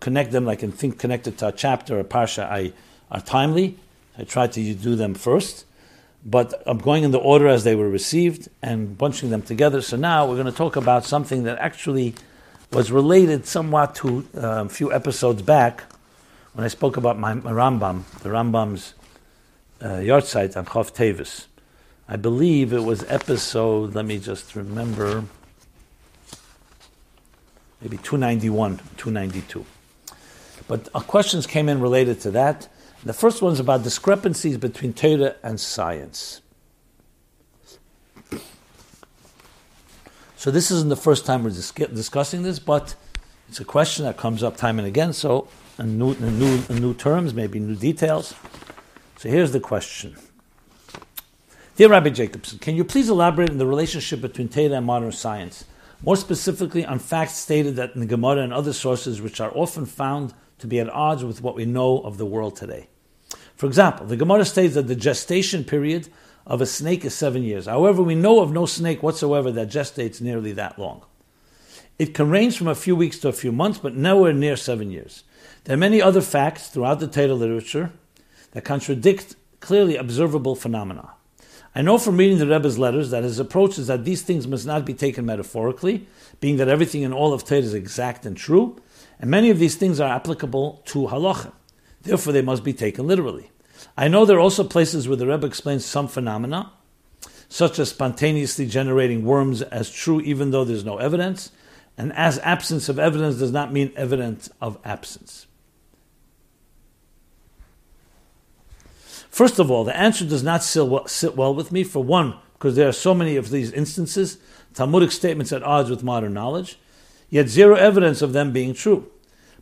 connect them like I think connected to a chapter or parsha I are timely I try to do them first, but I'm going in the order as they were received and bunching them together. So now we're going to talk about something that actually was related somewhat to uh, a few episodes back when I spoke about my, Rambam, the Rambam's uh, yahrzeit on Chof Teves. I believe it was episode, let me just remember, maybe 291, 292. But uh, questions came in related to that. The first one is about discrepancies between Torah and science. So this isn't the first time we're dis- discussing this, but it's a question that comes up time and again. So, in new, in new, in new terms, maybe new details. So here's the question. Dear Rabbi Jacobson, can you please elaborate on the relationship between Torah and modern science? More specifically, on facts stated that in the Gemara and other sources, which are often found to be at odds with what we know of the world today. For example, the Gemara states that the gestation period of a snake is seven years. However, we know of no snake whatsoever that gestates nearly that long. It can range from a few weeks to a few months, but nowhere near seven years. There are many other facts throughout the Torah literature that contradict clearly observable phenomena. I know from reading the Rebbe's letters that his approach is that these things must not be taken metaphorically, being that everything in all of Torah is exact and true, and many of these things are applicable to halacha. Therefore, they must be taken literally. I know there are also places where the Rebbe explains some phenomena, such as spontaneously generating worms as true even though there's no evidence, and as absence of evidence does not mean evidence of absence. First of all, the answer does not sit well with me, for one, because there are so many of these instances, Talmudic statements at odds with modern knowledge, yet zero evidence of them being true.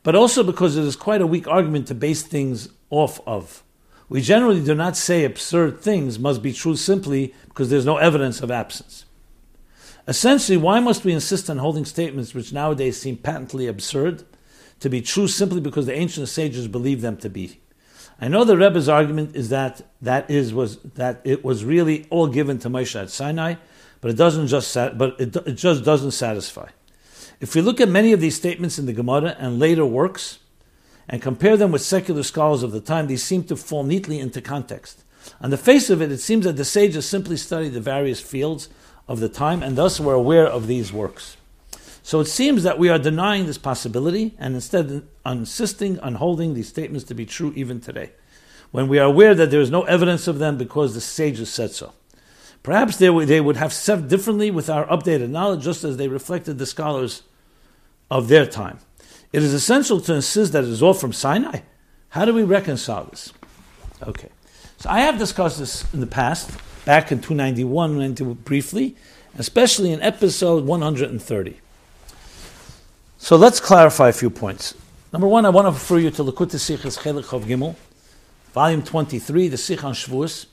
But also because it is quite a weak argument to base things off of. We generally do not say absurd things must be true simply because there's no evidence of absence. Essentially, why must we insist on holding statements which nowadays seem patently absurd to be true simply because the ancient sages believed them to be? I know the Rebbe's argument is that that is was that it was really all given to Moshe at Sinai, but it doesn't just but it, it just doesn't satisfy. If we look at many of these statements in the Gemara and later works, and compare them with secular scholars of the time, these seem to fall neatly into context. On the face of it, it seems that the sages simply studied the various fields of the time and thus were aware of these works. So it seems that we are denying this possibility and instead insisting on holding these statements to be true even today, when we are aware that there is no evidence of them because the sages said so. Perhaps they would, they would have said differently with our updated knowledge, just as they reflected the scholars of their time. It is essential to insist that it is all from Sinai. How do we reconcile this? Okay. So I have discussed this in the past, back in 291, went into it briefly, especially in episode 130. So let's clarify a few points. Number one, I want to refer you to Likkutei Sichos Chelek Chof Gimmel, volume 23, the Sich on Shavuos.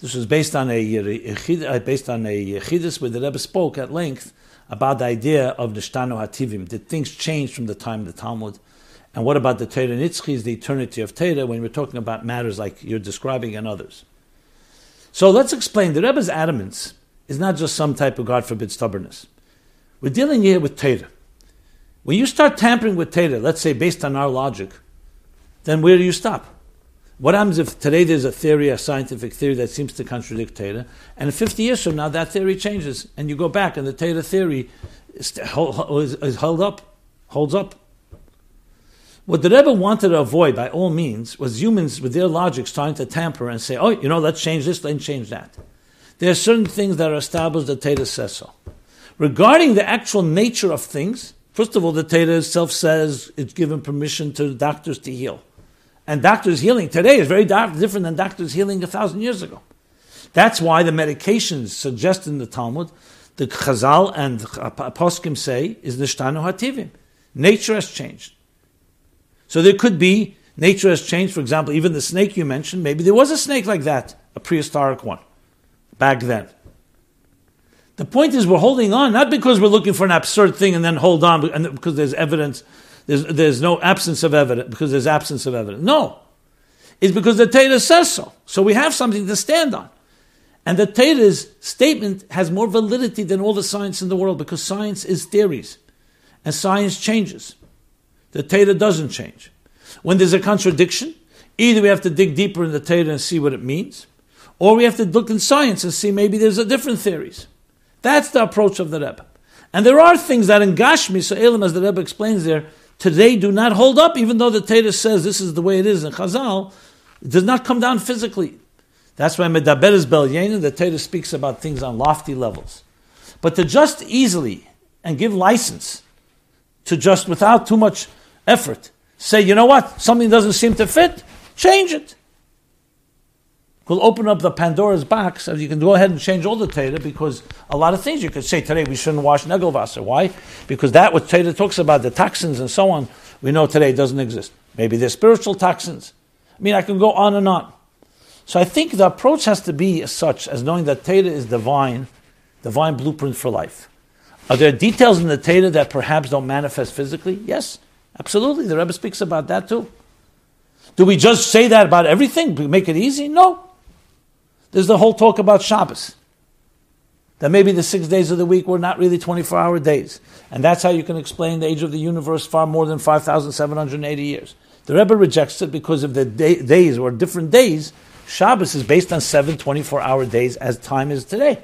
This was based on a, uh, based on a chidus where the Rebbe spoke at length about the idea of Nishtanu Hativim. Did things change from the time of the Talmud? And what about the Torah Nitzchis, the eternity of Torah, when we're talking about matters like you're describing and others? So let's explain. The Rebbe's adamance is not just some type of, God forbid, stubbornness. We're dealing here with Torah. When you start tampering with Torah, let's say based on our logic, then where do you stop? What happens if today there's a theory, a scientific theory that seems to contradict Torah, and 50 years from now that theory changes, and you go back and the Torah theory is, is held up, holds up? What the Rebbe wanted to avoid, by all means, was humans with their logic trying to tamper and say, "Oh, you know, let's change this, let's change that." There are certain things that are established that Torah says so. Regarding the actual nature of things, first of all, the Torah itself says it's given permission to doctors to heal. And doctors healing today is very different than doctors healing a thousand years ago. That's why the medications suggested in the Talmud, the Chazal and Poskim say, is Nishtanu Hativim. Nature has changed. So there could be, nature has changed. For example, even the snake you mentioned, maybe there was a snake like that, a prehistoric one, back then. The point is, we're holding on, not because we're looking for an absurd thing and then hold on because there's evidence there's, there's no absence of evidence because there's absence of evidence. No. It's because the Torah says so. So we have something to stand on. And the Torah's statement has more validity than all the science in the world because science is theories. And science changes. The Torah doesn't change. When there's a contradiction, either we have to dig deeper in the Torah and see what it means, or we have to look in science and see maybe there's a different theories. That's the approach of the Rebbe. And there are things that in Gashmi, so Elam, as the Rebbe explains there, today do not hold up, even though the Torah says this is the way it is in Chazal, it does not come down physically. That's why Medaber is Belyenin, the Torah speaks about things on lofty levels. But to just easily and give license to just without too much effort say, you know what, something doesn't seem to fit, change it will open up the Pandora's box, and you can go ahead and change all the Torah because a lot of things you could say today we shouldn't wash Negelwasser. Why? Because that what Torah talks about, the toxins and so on, we know today doesn't exist. Maybe they're spiritual toxins. I mean, I can go on and on. So I think the approach has to be such as knowing that Torah is divine, divine blueprint for life. Are there details in the Torah that perhaps don't manifest physically? Yes, absolutely. The Rebbe speaks about that too. Do we just say that about everything? Make it easy? No. There's the whole talk about Shabbos. That maybe the six days of the week were not really 24 hour days. And that's how you can explain the age of the universe far more than 5,780 years. The Rebbe rejects it because of the day, days or different days. Shabbos is based on seven 24 hour days as time is today.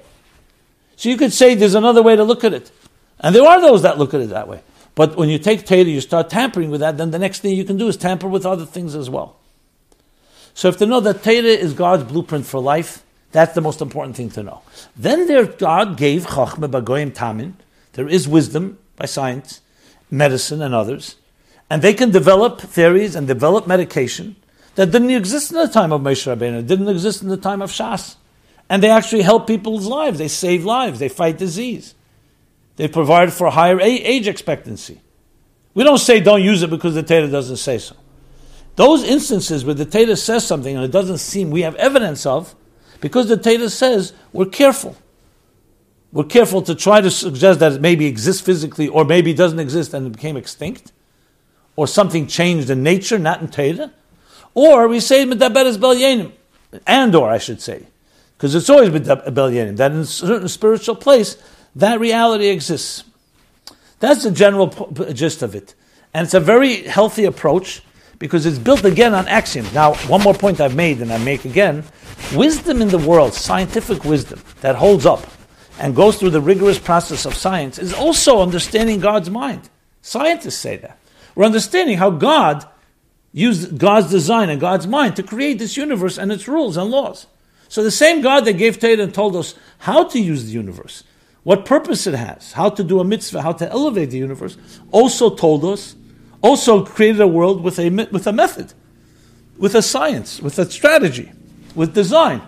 So you could say there's another way to look at it. And there are those that look at it that way. But when you take Torah, you start tampering with that, then the next thing you can do is tamper with other things as well. So if to know that Torah is God's blueprint for life, that's the most important thing to know. Then there, God gave Chachma Bagoyim Tamin. There is wisdom by science, medicine, and others. And they can develop theories and develop medication that didn't exist in the time of Moshe Rabbeinu, didn't exist in the time of Shas. And they actually help people's lives. They save lives. They fight disease. They provide for higher age expectancy. We don't say don't use it because the Torah doesn't say so. Those instances where the Torah says something and it doesn't seem we have evidence of, because the Torah says we're careful. We're careful to try to suggest that it maybe exists physically or maybe doesn't exist and it became extinct, or something changed in nature, not in Torah. Or we say Medaber Belyenim, and or I should say, because it's always Belyenim, that in a certain spiritual place, that reality exists. That's the general gist of it. And it's a very healthy approach because it's built again on axioms. Now, one more point I've made and I make again wisdom in the world, scientific wisdom that holds up and goes through the rigorous process of science, is also understanding God's mind. Scientists say that. We're understanding how God used God's design and God's mind to create this universe and its rules and laws. So the same God that gave Torah and told us how to use the universe, what purpose it has, how to do a mitzvah, how to elevate the universe, also told us, also created a world with a, with a method, with a science, with a strategy, with design.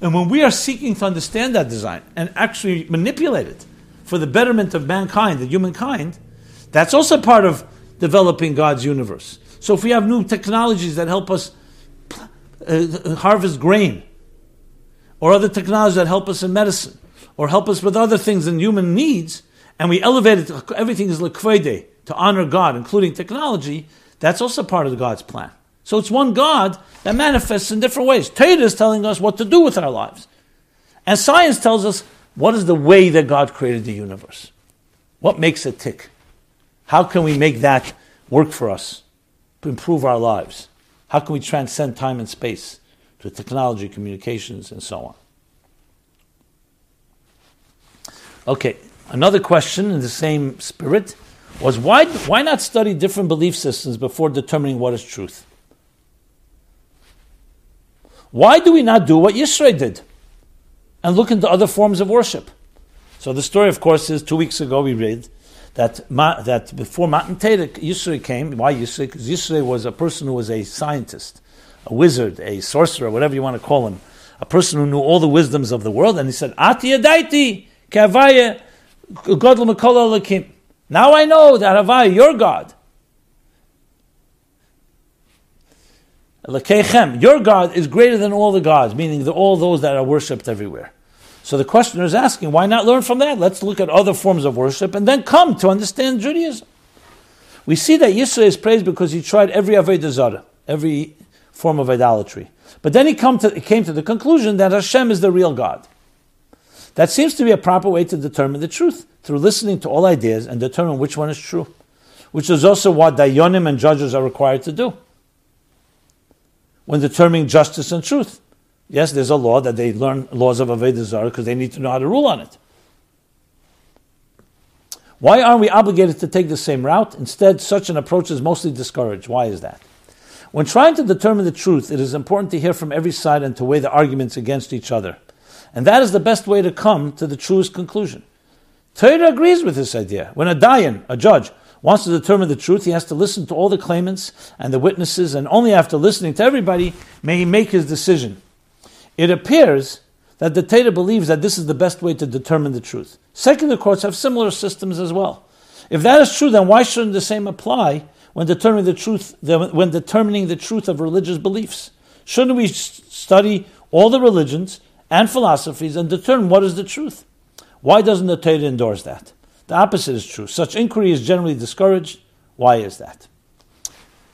And when we are seeking to understand that design and actually manipulate it for the betterment of mankind, the humankind, that's also part of developing God's universe. So if we have new technologies that help us uh, harvest grain, or other technologies that help us in medicine, or help us with other things in human needs, and we elevate it, everything is liquide, to honor God, including technology, that's also part of God's plan. So it's one God that manifests in different ways. Torah is telling us what to do with our lives. And science tells us what is the way that God created the universe. What makes it tick? How can we make that work for us to improve our lives? How can we transcend time and space to technology, communications, and so on? Okay, another question in the same spirit was why, why not study different belief systems before determining what is truth? Why do we not do what Yisro did and look into other forms of worship? So the story, of course, is two weeks ago we read that, Ma, that before Matan Torah, Yisro came. Why Yisro? Because Yisro was a person who was a scientist, a wizard, a sorcerer, whatever you want to call him, a person who knew all the wisdoms of the world. And he said, Ati Adaiti, Kavaya, Godl Makol now I know that Havai, your God, your God is greater than all the gods, meaning the, all those that are worshipped everywhere. So the questioner is asking, why not learn from that? Let's look at other forms of worship and then come to understand Judaism. We see that Yisro is praised because he tried every Avodah Zarah, every form of idolatry. But then he, to, he came to the conclusion that Hashem is the real God. That seems to be a proper way to determine the truth, through listening to all ideas and determine which one is true, which is also what dayanim and judges are required to do when determining justice and truth. Yes, there's a law that they learn laws of Avodah Zarah because they need to know how to rule on it. Why aren't we obligated to take the same route? Instead, such an approach is mostly discouraged. Why is that? When trying to determine the truth, it is important to hear from every side and to weigh the arguments against each other. And that is the best way to come to the truest conclusion. Torah agrees with this idea. When a dayan, a judge, wants to determine the truth, he has to listen to all the claimants and the witnesses, and only after listening to everybody may he make his decision. It appears that the Torah believes that this is the best way to determine the truth. Secular courts have similar systems as well. If that is true, then why shouldn't the same apply when determining the truth, when determining the truth of religious beliefs? Shouldn't we study all the religions and philosophies and determine what is the truth. Why doesn't the Torah endorse that? The opposite is true. Such inquiry is generally discouraged. Why is that?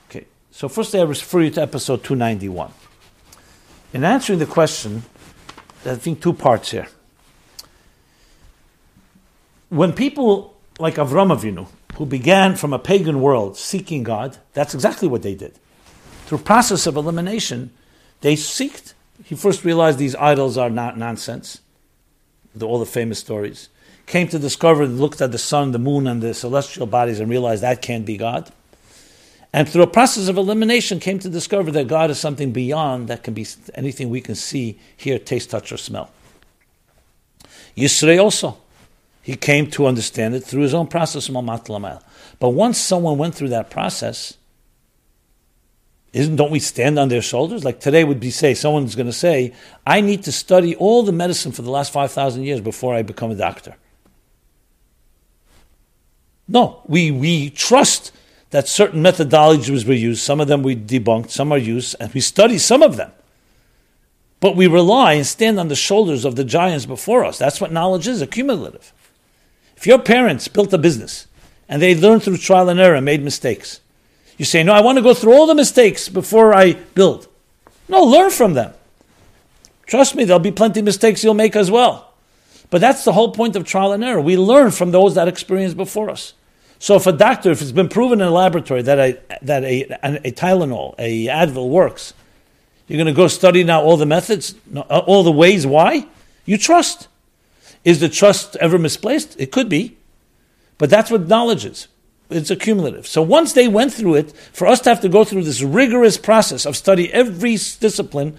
Okay, so first I refer you to episode 291. In answering the question, I think two parts here. When people like Avram Avinu, who began from a pagan world seeking God, that's exactly what they did. Through process of elimination, they seeked he first realized these idols are not nonsense, the, all the famous stories. Came to discover, looked at the sun, the moon, and the celestial bodies and realized that can't be God. And through a process of elimination, came to discover that God is something beyond that can be anything we can see, hear, taste, touch, or smell. Yisro also. He came to understand it through his own process, But once someone went through that process, isn't don't we stand on their shoulders? Like today would be say someone's going to say, I need to study all the medicine for the last five thousand years before I become a doctor. No, we we trust that certain methodologies were used. Some of them we debunked, some are used, and we study some of them. But we rely and stand on the shoulders of the giants before us. That's what knowledge is, accumulative. If your parents built a business and they learned through trial and error and made mistakes, you say, No, I want to go through all the mistakes before I build. No, learn from them. Trust me, there'll be plenty of mistakes you'll make as well. But that's the whole point of trial and error. We learn from those that experience before us. So if a doctor, if it's been proven in a laboratory that a, that a, a Tylenol, a Advil works, you're going to go study now all the methods, uh, all the ways why? You trust. Is the trust ever misplaced? It could be. But that's what knowledge is. It's accumulative. So once they went through it, for us to have to go through this rigorous process of study every discipline,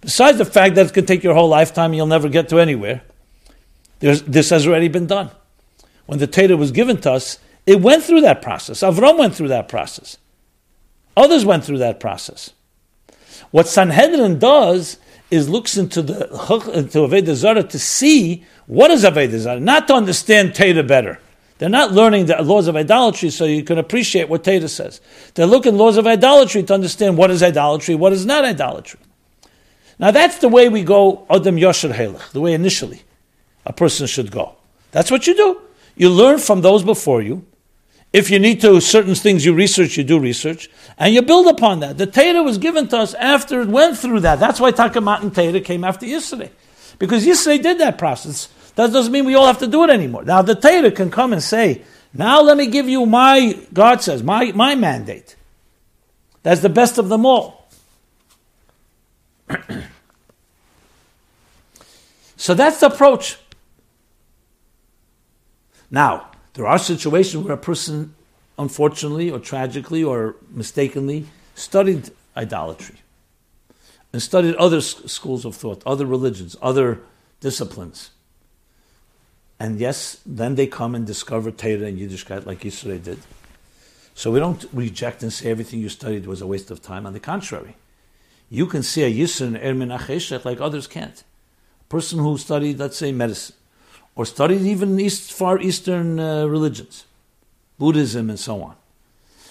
besides the fact that it could take your whole lifetime, and you'll never get to anywhere, this has already been done. When the Torah was given to us, it went through that process. Avram went through that process. Others went through that process. What Sanhedrin does is looks into the into Avodah Zarah to see what is Avodah Zarah, not to understand Torah better. They're not learning the laws of idolatry so you can appreciate what Torah says. They're looking laws of idolatry to understand what is idolatry, what is not idolatry. Now that's the way we go Adam Yosher Helech, the way initially a person should go. That's what you do. You learn from those before you. If you need to, certain things you research, you do research, and you build upon that. The Torah was given to us after it went through that. That's why Takamat and Torah came after Yisro. Because Yisro did that process. That doesn't mean we all have to do it anymore. Now the Torah can come and say, now let me give you my, God says, my, my mandate. That's the best of them all. so that's the approach. Now, there are situations where a person, unfortunately or tragically or mistakenly, studied idolatry and studied other schools of thought, other religions, other disciplines. And yes, then they come and discover Torah and Yiddishkeit like Yisro did. So we don't reject and say everything you studied was a waste of time. On the contrary, you can see a Yisr and Ermin like others can't. A person who studied, let's say, medicine, or studied even East, Far Eastern uh, religions, Buddhism and so on.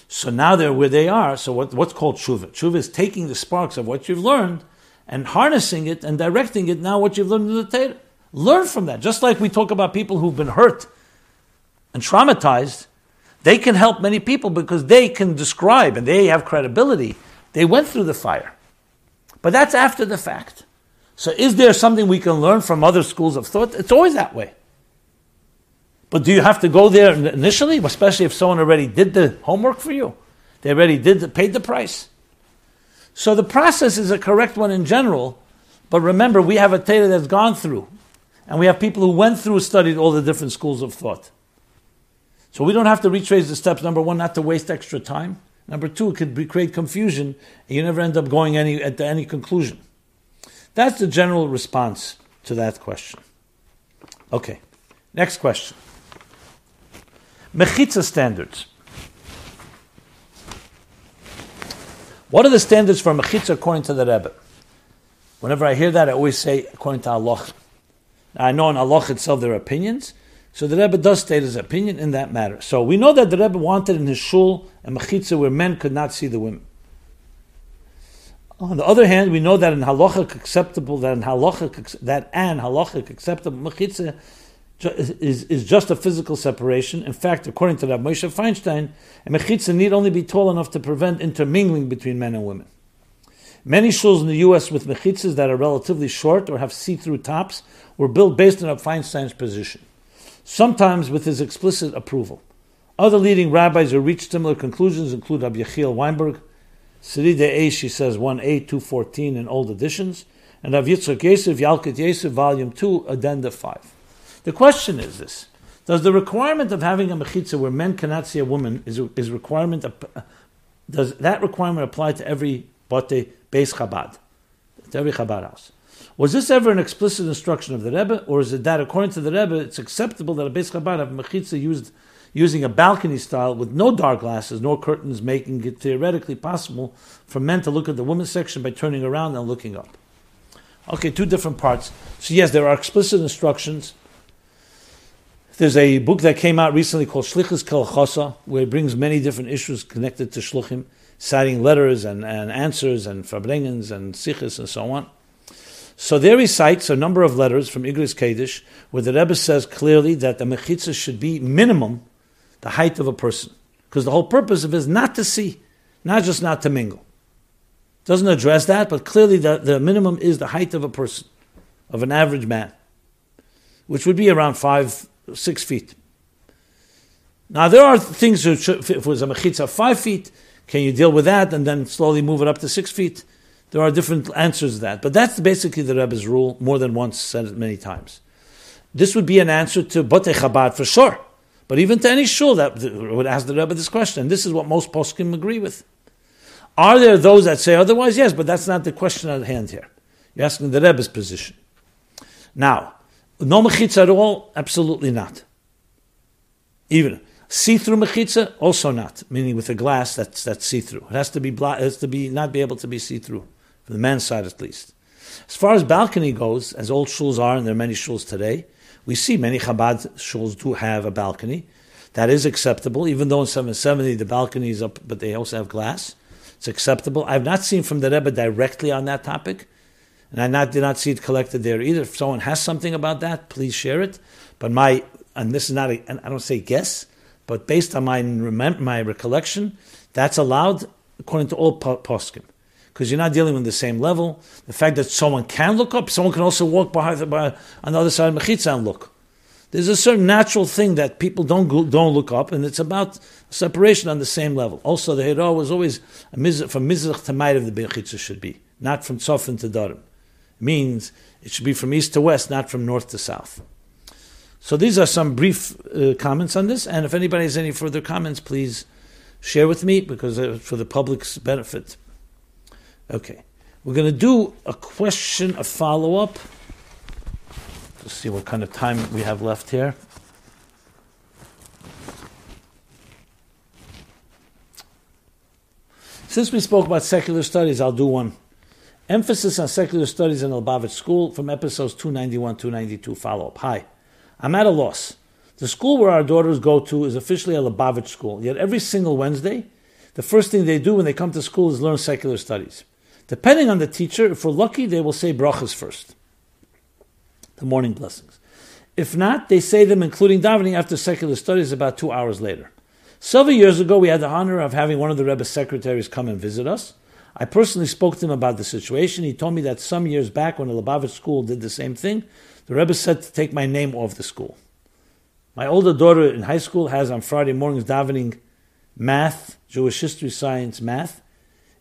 So now they're where they are. So what, what's called tshuva? Tshuva is taking the sparks of what you've learned and harnessing it and directing it now what you've learned in the Torah. Learn from that. Just like we talk about people who've been hurt and traumatized, they can help many people because they can describe and they have credibility. They went through the fire. But that's after the fact. So is there something we can learn from other schools of thought? It's always that way. But do you have to go there initially, especially if someone already did the homework for you? They already did the, paid the price. So the process is a correct one in general, but remember, we have a Torah that's gone through, and we have people who went through, studied all the different schools of thought. So we don't have to retrace the steps. Number one, not to waste extra time. Number two, it could be, create confusion, and you never end up going any, at any conclusion. That's the general response to that question. Okay, next question. Mechitza standards. What are the standards for mechitza according to the Rebbe? Whenever I hear that, I always say according to halacha. I know in halacha itself there are opinions, so the Rebbe does state his opinion in that matter. So we know that the Rebbe wanted in his shul a mechitza where men could not see the women. On the other hand, we know that in halachic acceptable, that in halachic, that an halachic acceptable mechitza is, is just a physical separation. In fact, according to Rabbi Moshe Feinstein, a mechitza need only be tall enough to prevent intermingling between men and women. Many shuls in the U.S. with mechitzas that are relatively short or have see-through tops were built based on Rabbi Feinstein's position, sometimes with his explicit approval. Other leading rabbis who reached similar conclusions include Rabbi Yechiel Weinberg, Serida A, she says 1A, 214 in old editions, and Rav Yitzchak Yosef, Yalkut Yosef, volume 2, addenda 5. The question is this. Does the requirement of having a mechitza where men cannot see a woman is, is requirement uh, does that requirement apply to every bote Beis Chabad, to every Chabad house? Was this ever an explicit instruction of the Rebbe, or is it that according to the Rebbe it's acceptable that a Beis Chabad have mechitza used using a balcony style with no dark glasses nor curtains, making it theoretically possible for men to look at the women's section by turning around and looking up. Okay, two different parts. So, yes, there are explicit instructions. There's a book that came out recently called Shlichus Chosa, where it brings many different issues connected to Shluchim, citing letters and, and answers and farbrengens and sichos and so on. So there he cites a number of letters from Igros Kodesh where the Rebbe says clearly that the mechitza should be minimum the height of a person. Because the whole purpose of it is not to see, not just not to mingle. Doesn't address that, but clearly the, the minimum is the height of a person, of an average man, which would be around five, six feet. Now there are things, if it was a mechitza five feet, can you deal with that and then slowly move it up to six feet? There are different answers to that. But that's basically the Rebbe's rule, more than once, said it many times. This would be an answer to Bote Chabad for sure. But even to any shul that would ask the Rebbe this question, this is what most poskim agree with. Are there those that say otherwise? Yes, but that's not the question at hand here. You're asking the Rebbe's position. Now, no mechitza at all? Absolutely not. Even see-through mechitza, also not. Meaning with a glass that's that's see-through. It has to be it has to be not be able to be see-through, from the man's side at least. As far as balcony goes, as old shuls are, and there are many shuls today, we see many Chabad shuls do have a balcony. That is acceptable, even though in 770 the balcony is up, but they also have glass. It's acceptable. I've not seen from the Rebbe directly on that topic, and I not, did not see it collected there either. If someone has something about that, please share it. But my, and this is not, a, I don't say guess, but based on my, remember, my recollection, that's allowed according to all poskim because you're not dealing with the same level. The fact that someone can look up, someone can also walk behind the, by, on the other side of Mechitza and look. There's a certain natural thing that people don't go, don't look up, and it's about separation on the same level. Also, the Hira was always from Mizrach to Ma'ir of the Mechitza should be, not from Tzofin to Darim. It means it should be from east to west, not from north to south. So these are some brief uh, comments on this, and if anybody has any further comments, please share with me because uh, for the public's benefit. Okay. We're going to do a question, a follow up. Let's see what kind of time we have left here. Since we spoke about secular studies, I'll do one. Emphasis on secular studies in the Lubavitch School from episodes 291 292 follow up. Hi, I'm at a loss. The school where our daughters go to is officially a Lubavitch school, yet every single Wednesday, the first thing they do when they come to school is learn secular studies. Depending on the teacher, if we're lucky, they will say brachas first, the morning blessings. If not, they say them including davening after secular studies about two hours later. Several years ago, we had the honor of having one of the Rebbe's secretaries come and visit us. I personally spoke to him about the situation. He told me that some years back, when the Lubavitch school did the same thing, the Rebbe said to take my name off the school. My older daughter in high school has on Friday mornings davening math, Jewish history, science, math,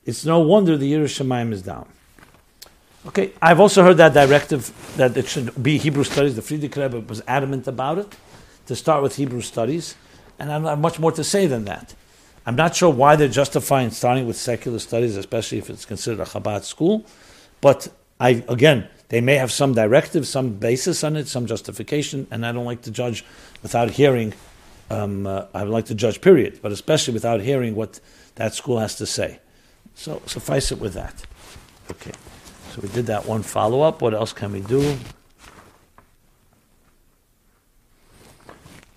it's no wonder the Yerushalayim is down. Okay, I've also heard that directive that it should be Hebrew studies. The Frierdiker Rebbe was adamant about it, to start with Hebrew studies, and I don't have much more to say than that. I'm not sure why they're justifying starting with secular studies, especially if it's considered a Chabad school. But I, again, they may have some directive, some basis on it, some justification, and I don't like to judge without hearing. Um, uh, I would like to judge, period, but especially without hearing what that school has to say. So suffice it with that. Okay. So we did that one follow up. What else can we do?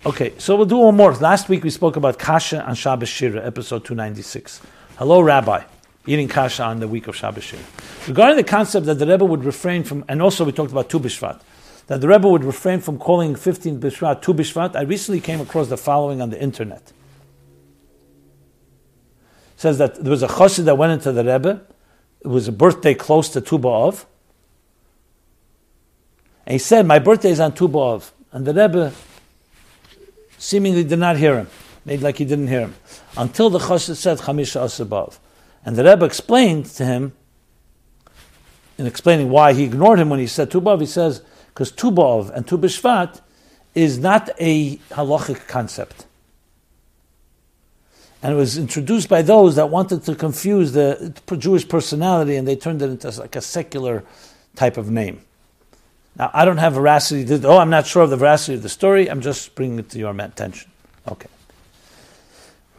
Okay, so we'll do one more. Last week we spoke about Kasha on Shabbos Shira, episode 296. Hello, Rabbi. Eating Kasha on the week of Shabbos. Regarding the concept that the Rebbe would refrain from, and also we talked about Tu Bishvat, that the Rebbe would refrain from calling 15 Bishvat Tu Bishvat, I recently came across the following on the internet It says that there was a chassid that went into the Rebbe. It was a birthday close to Tu B'Av. And he said, My birthday is on Tu B'Av. And the Rebbe seemingly did not hear him, made like he didn't hear him, until the chassid said, Chamisha Asabav. And the Rebbe explained to him, in explaining why he ignored him when he said Tu B'Av, he says, because Tu B'Av and Tu B'Shvat is not a halachic concept and it was introduced by those that wanted to confuse the Jewish personality, and they turned it into like a secular type of name. Now, I don't have veracity. To, oh, I'm not sure of the veracity of the story. I'm just bringing it to your attention. Okay.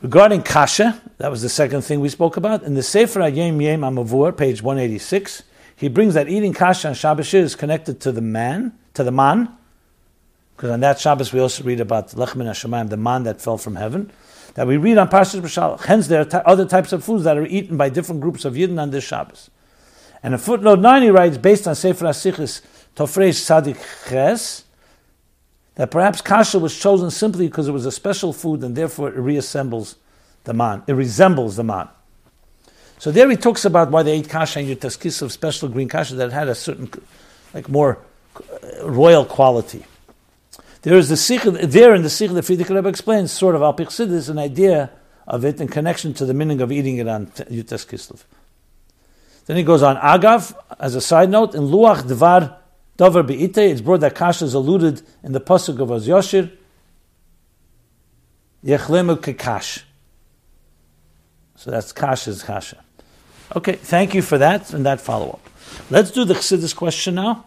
Regarding kasha, that was the second thing we spoke about. In the Sefer Ayem Yem Amavur, page 186, he brings that eating kasha on Shabbos is connected to the man, to the man, because on that Shabbos we also read about Lechmin Hashemayim, the man that fell from heaven that we read on Parshas B'Shalach. Hence, there are t- other types of foods that are eaten by different groups of Yidden on this Shabbos. And in footnote 9, he writes, based on Sefer HaSichos Tofresh Sadik Ches, that perhaps kasha was chosen simply because it was a special food and therefore it reassembles the man. It resembles the man. So there he talks about why they ate kasha and yutaskis of special green kasha that had a certain, like more uh, royal quality. There is the sikh there in the sikh the Frierdiker Rebbe explains sort of al is an idea of it in connection to the meaning of eating it on Kislev. Then he goes on Agav as a side note in Luach Dvar Dover Beite. It's brought that Kasha is alluded in the pasuk of Az Yoshir. Yechlemu Kekash. So that's Kasha's Kasha. Okay, thank you for that and that follow up. Let's do the Chassidus question now,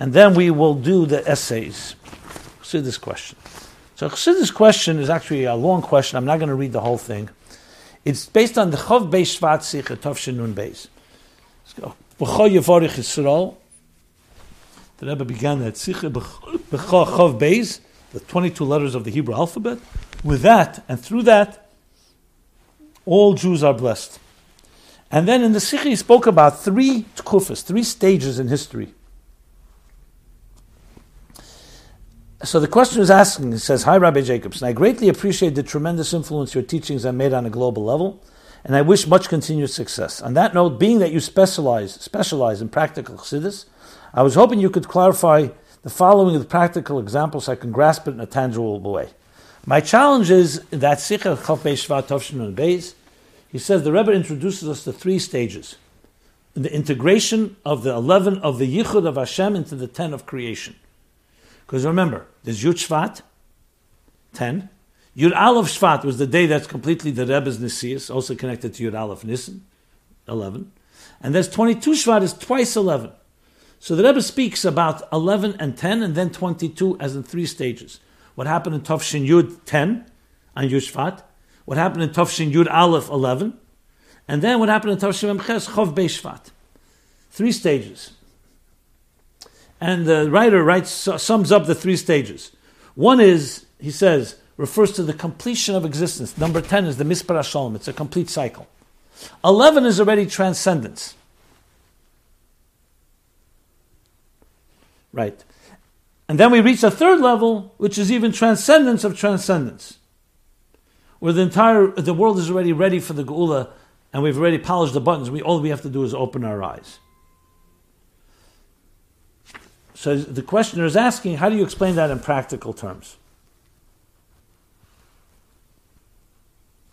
and then we will do the essays. Chassidus question. So Chassidus question is actually a long question. I'm not going to read the whole thing. It's based on the Chov Beis Shvat Sikha Tov Shinun Beis. The Rebbe began that Sikha B'cho Chov Beis, the 22 letters of the Hebrew alphabet. With that, and through that, all Jews are blessed. And then in the Sikh, he spoke about three tkufas, three stages in history. So the question is asking, he says, Hi, Rabbi Jacobson. I greatly appreciate the tremendous influence your teachings have made on a global level, and I wish much continued success. On that note, being that you specialize, specialize in practical chassidus, I was hoping you could clarify the following with practical examples so I can grasp it in a tangible way. My challenge is that Sikh Chaf Shvat Tovshin Beis, he says the Rebbe introduces us to three stages. The integration of the 11 of the Yichud of Hashem into the 10 of creation. Because remember, there's Yud Shvat, 10. Yud Aleph Shvat was the day that's completely the Rebbe's Nisias, also connected to Yud Aleph Nisan, 11. And there's 22 Shvat is twice 11. So the Rebbe speaks about 11 and 10, and then 22 as in three stages. What happened in Tovshin Yud 10 on Yud Shvat, what happened in Tafshin Yud Aleph 11, and then what happened in Tafshin Memches Chov Beishvat. Three stages. And the writer writes, sums up the three stages. One is, he says, refers to the completion of existence. Number 10 is the Mispar Shalom. It's a complete cycle. 11 is already transcendence. Right. And then we reach a third level, which is even transcendence of transcendence where the entire the world is already ready for the Geula, and we've already polished the buttons. We all we have to do is open our eyes. So the questioner is asking, how do you explain that in practical terms?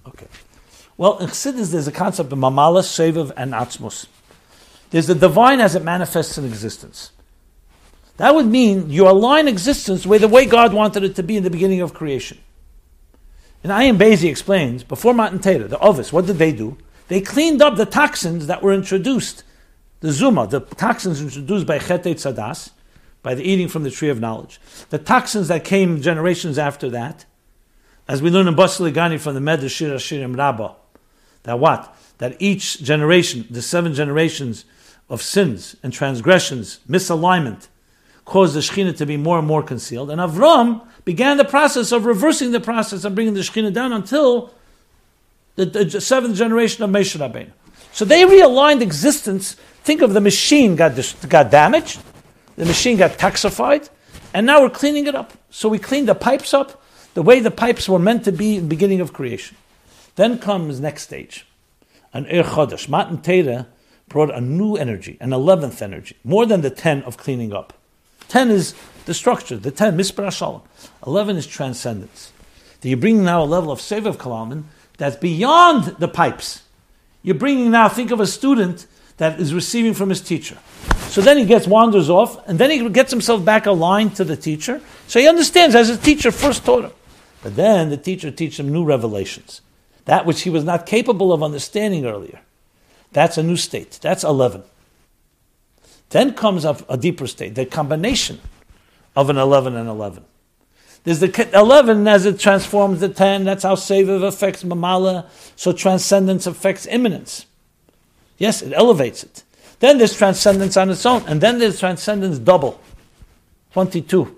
Okay. Well, in Chassidus, there's a concept of mamalas, seviv, and atzmus. There's the divine as it manifests in existence. That would mean you align existence with the way God wanted it to be in the beginning of creation. And Ayin Bezi explains, before Matan Torah, the Ovis, what did they do? They cleaned up the toxins that were introduced, the Zuma, the toxins introduced by Chet Tzadas, by the eating from the tree of knowledge. The toxins that came generations after that, as we learn in Basiligani from the Medrash Shir Shirim Rabbah, that what? That each generation, the seven generations of sins and transgressions, misalignment, caused the Shekhinah to be more and more concealed. And Avram began the process of reversing the process and bringing the Shekhinah down until the, the seventh generation of Moshe Rabbeinu. So they realigned existence. Think of the machine got, got damaged, the machine got toxified, and now we're cleaning it up. So we cleaned the pipes up the way the pipes were meant to be in the beginning of creation. Then comes next stage, an Ir Chodesh. Matan Torah brought a new energy, an eleventh energy, more than the ten of cleaning up. Ten is the structure, the ten, Mispar Shalom. Eleven is transcendence. That you bring now a level of Sevav Kalaman that's beyond the pipes. You're bringing now, think of a student that is receiving from his teacher. So then he gets wanders off, and then he gets himself back aligned to the teacher. So he understands as his teacher first taught him. But then the teacher teaches him new revelations, that which he was not capable of understanding earlier. That's a new state. That's 11. Then comes a, a deeper state, the combination of an 11 and 11. There's the 11 as it transforms the 10. That's how Seviv affects Mamala. So transcendence affects immanence. Yes, it elevates it. Then there's transcendence on its own. And then there's transcendence double 22.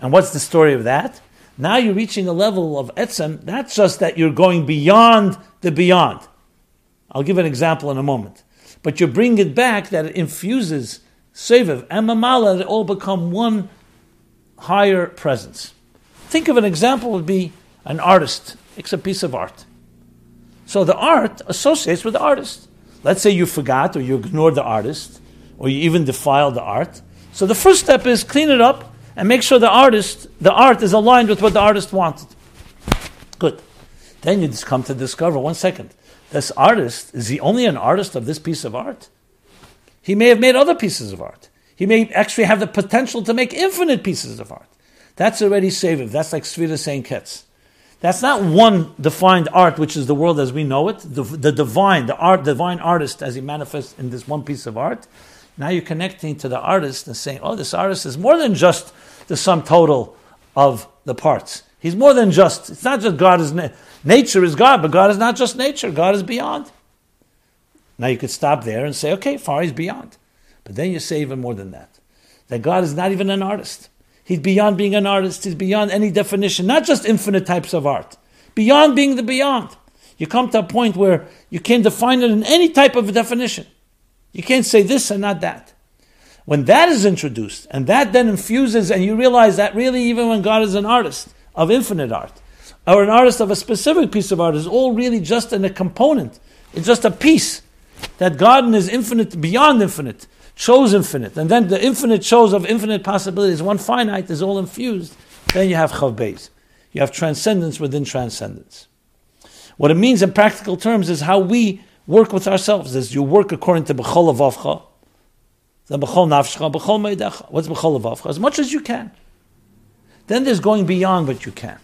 And what's the story of that? Now you're reaching a level of etzem. That's just that you're going beyond the beyond. I'll give an example in a moment. But you bring it back that it infuses Seviv and Mamala, they all become one higher presence. Think of an example would be an artist makes a piece of art. So the art associates with the artist. Let's say you forgot or you ignored the artist or you even defiled the art. So the first step is clean it up and make sure the artist, the art is aligned with what the artist wanted. Good. Then you just come to discover one second. This artist, is he only an artist of this piece of art? He may have made other pieces of art. He may actually have the potential to make infinite pieces of art. That's already saved. That's like Svira saying Ketz. That's not one defined art, which is the world as we know it. The, the divine, the art, divine artist as he manifests in this one piece of art. Now you're connecting to the artist and saying, oh, this artist is more than just the sum total of the parts. He's more than just, it's not just God is, nature is God, but God is not just nature, God is beyond. Now you could stop there and say, okay, far he's beyond. But then you say even more than that. That God is not even an artist. He's beyond being an artist, he's beyond any definition, not just infinite types of art, beyond being the beyond. You come to a point where you can't define it in any type of definition. You can't say this and not that. When that is introduced, and that then infuses, and you realize that really, even when God is an artist of infinite art, or an artist of a specific piece of art, is all really just in a component. It's just a piece that God His infinite, beyond infinite, chose infinite, and then the infinite chose of infinite possibilities, one finite is all infused. Then you have chav You have transcendence within transcendence. What it means in practical terms is how we work with ourselves. As you work according to b'chol avavcha, then b'chol nafshcha, b'chol meidecha. What's b'chol avavcha? As much as you can. Then there's going beyond what you can.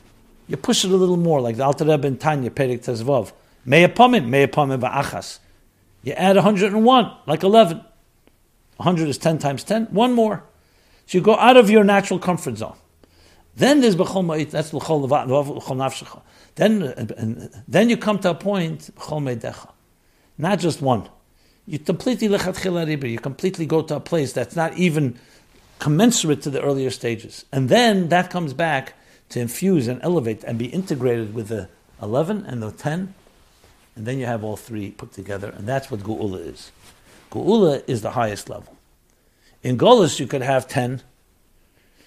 You push it a little more, like the Alter Rebbe in Tanya, Perek Tezvav. Me'apamin, me'apamin ba'achas. You add 101, like 11. 100 is 10 times 10, one more. So you go out of your natural comfort zone. Then there's b'chol ma'it, that's b'chol nafshecha. Then, then you come to a point, b'chol me'decha. Not just one. You completely you completely go to a place that's not even commensurate to the earlier stages. And then that comes back to infuse and elevate and be integrated with the 11 and the 10. And then you have all three put together. And that's what Geula is. Geula is the highest level. In Golas, you could have 10.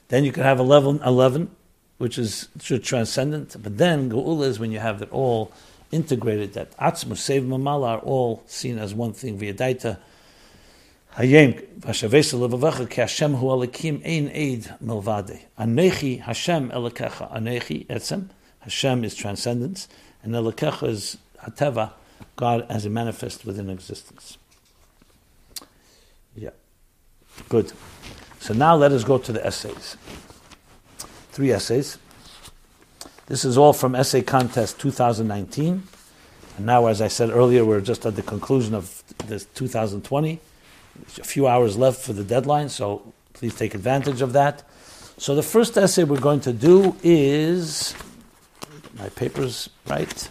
Then you could have 11, 11 which is transcendent. But then Geula is when you have it all integrated that Atzmus, Sev Mamala are all seen as one thing. V'yadaita Hayem v'shavesa levavecha ki Hashem hu alikim ein eid milvade. Anechi Hashem elikecha. Anechi etzem. Hashem is transcendence, and elikecha is hateva, God as a manifest within existence. Yeah, good. So now let us go to the essays. Three essays. This is all from Essay Contest 2019. And now, as I said earlier, we're just at the conclusion of this 2020. A few hours left for the deadline, so please take advantage of that. So the first essay we're going to do is my papers right.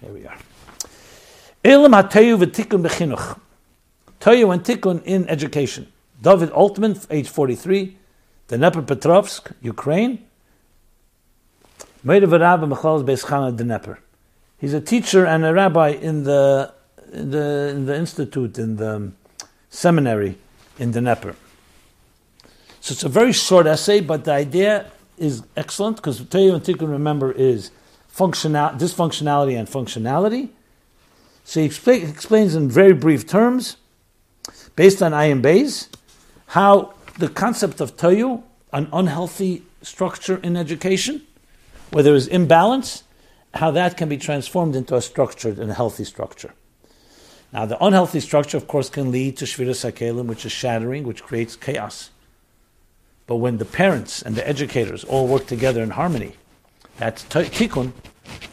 Here we are. Elam hateyu v'tikun bechinuch. Toyu and tikun in education. David Altman, age 43, Dnepropetrovsk, Ukraine. He's a teacher and a rabbi in the in the in the institute in the seminary in Dnepr. So it's a very short essay, but the idea is excellent because Teyu and Tikkun, remember, is functional, dysfunctionality and functionality. So he expl- explains in very brief terms, based on Ayin Bays, how the concept of Toyu, an unhealthy structure in education, where there is imbalance, how that can be transformed into a structured and healthy structure. Now, the unhealthy structure, of course, can lead to shvira sakelim, which is shattering, which creates chaos. But when the parents and the educators all work together in harmony, that's tikkun,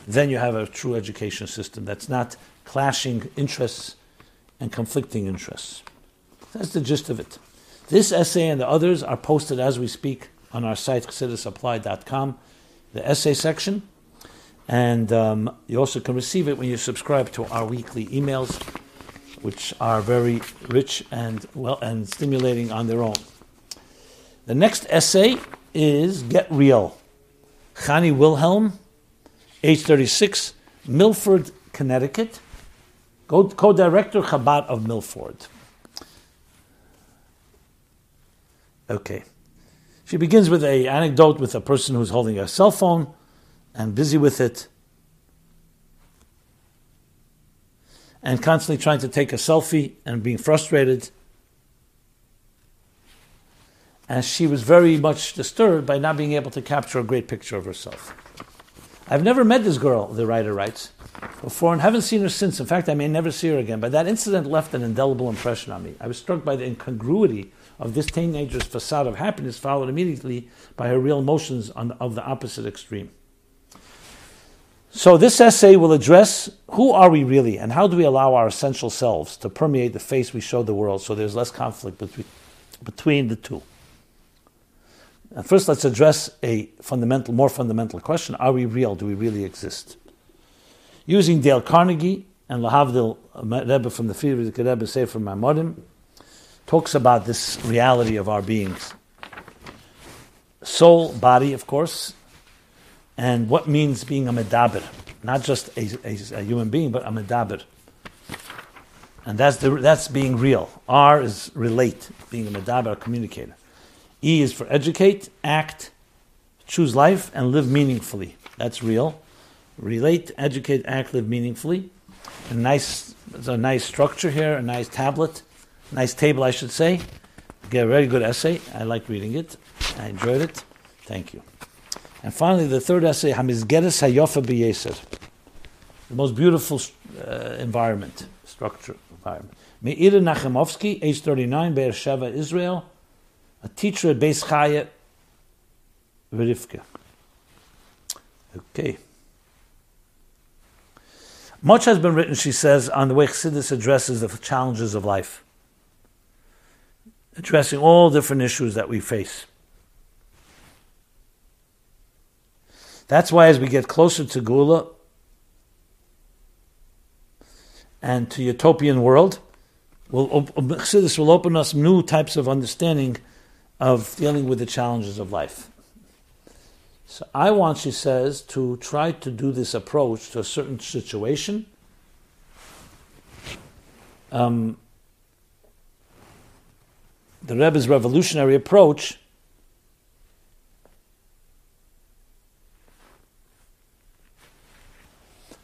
then you have a true education system that's not clashing interests and conflicting interests. That's the gist of it. This essay and the others are posted as we speak on our site, chassidusapplied.com the essay section. And um, you also can receive it when you subscribe to our weekly emails, which are very rich and well and stimulating on their own. The next essay is Get Real. Chani Wilhelm, age 36, Milford, Connecticut, co director Chabad of Milford. Okay. She begins with a anecdote with a person who's holding a cell phone and busy with it, and constantly trying to take a selfie and being frustrated. and she was very much disturbed by not being able to capture a great picture of herself. I've never met this girl, the writer writes, before and haven't seen her since. In fact, I may never see her again. But that incident left an indelible impression on me. I was struck by the incongruity of this teenager's facade of happiness, followed immediately by her real emotions on, of the opposite extreme. So, this essay will address who are we really and how do we allow our essential selves to permeate the face we show the world so there's less conflict between, between the two. And first, let's address a fundamental, more fundamental question: Are we real? Do we really exist? Using Dale Carnegie and Lahavdil Rebbe from the Frierdiker Rebbe Sefer Maimorim, talks about this reality of our beings, soul, body, of course, and what means being a medaber, not just a, a, a human being, but a medaber. And that's the, that's being real. R is relate, being a medaber, communicator. E is for educate, act, choose life, and live meaningfully. That's real. Relate, educate, act, live meaningfully. A nice, a nice structure here, a nice tablet, nice table, I should say. Get a very good essay. I like reading it. I enjoyed it. Thank you. And finally, the third essay, Hamizgeres Hayofa B'Yeser. The most beautiful uh, environment, structure, environment. Meir Nachimovsky, age 39, Be'er Sheva, Israel a teacher at Beis Chaya Rivka. Okay. Much has been written, she says, on the way Chassidus addresses the challenges of life, addressing all different issues that we face. That's why, as we get closer to Geula and to utopian world, we'll, Chassidus will open us new types of understanding of dealing with the challenges of life. So I want, she says, to try to do this approach to a certain situation. Um, the Rebbe's revolutionary approach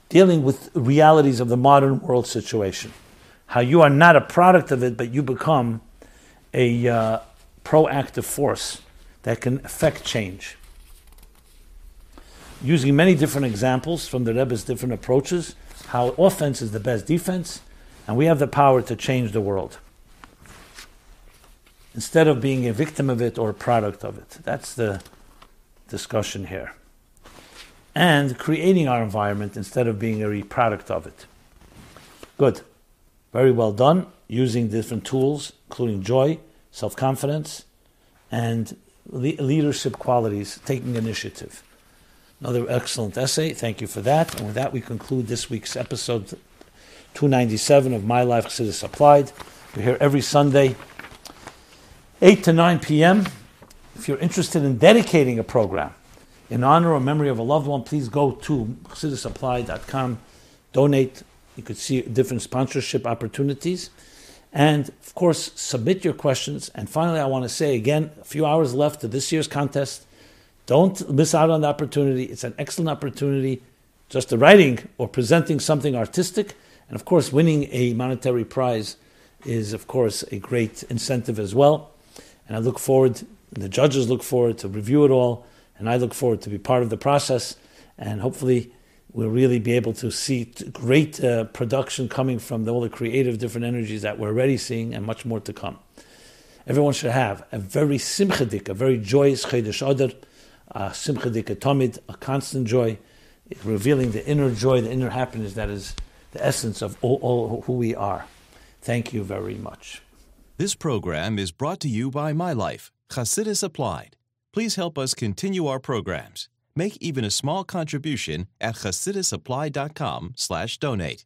dealing with realities of the modern world situation. How you are not a product of it, but you become a, uh, proactive force that can affect change. Using many different examples from the Rebbe's different approaches, how offense is the best defense, and we have the power to change the world. Instead of being a victim of it or a product of it. That's the discussion here. And creating our environment instead of being a product of it. Good. Very well done. Using different tools, including joy, self confidence, and le- leadership qualities, taking initiative. Another excellent essay. Thank you for that. And with that, we conclude this week's episode 297 of My Life Chassidus Applied. We're here every Sunday, 8 to 9 p.m. If you're interested in dedicating a program in honor or memory of a loved one, please go to chassidusapplied.com, donate. You could see different sponsorship opportunities. And of course, submit your questions. And finally, I want to say again, a few hours left to this year's contest. Don't miss out on the opportunity. It's an excellent opportunity just the writing or presenting something artistic. And of course, winning a monetary prize is, of course, a great incentive as well. And I look forward, the judges look forward to review it all, and I look forward to be part of the process. And hopefully, we'll really be able to see great uh, production coming from the, all the creative different energies that we're already seeing and much more to come. Everyone should have a very simchadik, a very joyous Chedesh Adar, a simchadik, a tamid, a constant joy, revealing the inner joy, the inner happiness that is the essence of all, all who we are. Thank you very much. This program is brought to you by My Life, Chassidus Applied. Please help us continue our programs. Make even a small contribution at chassidusapplied.com slash donate.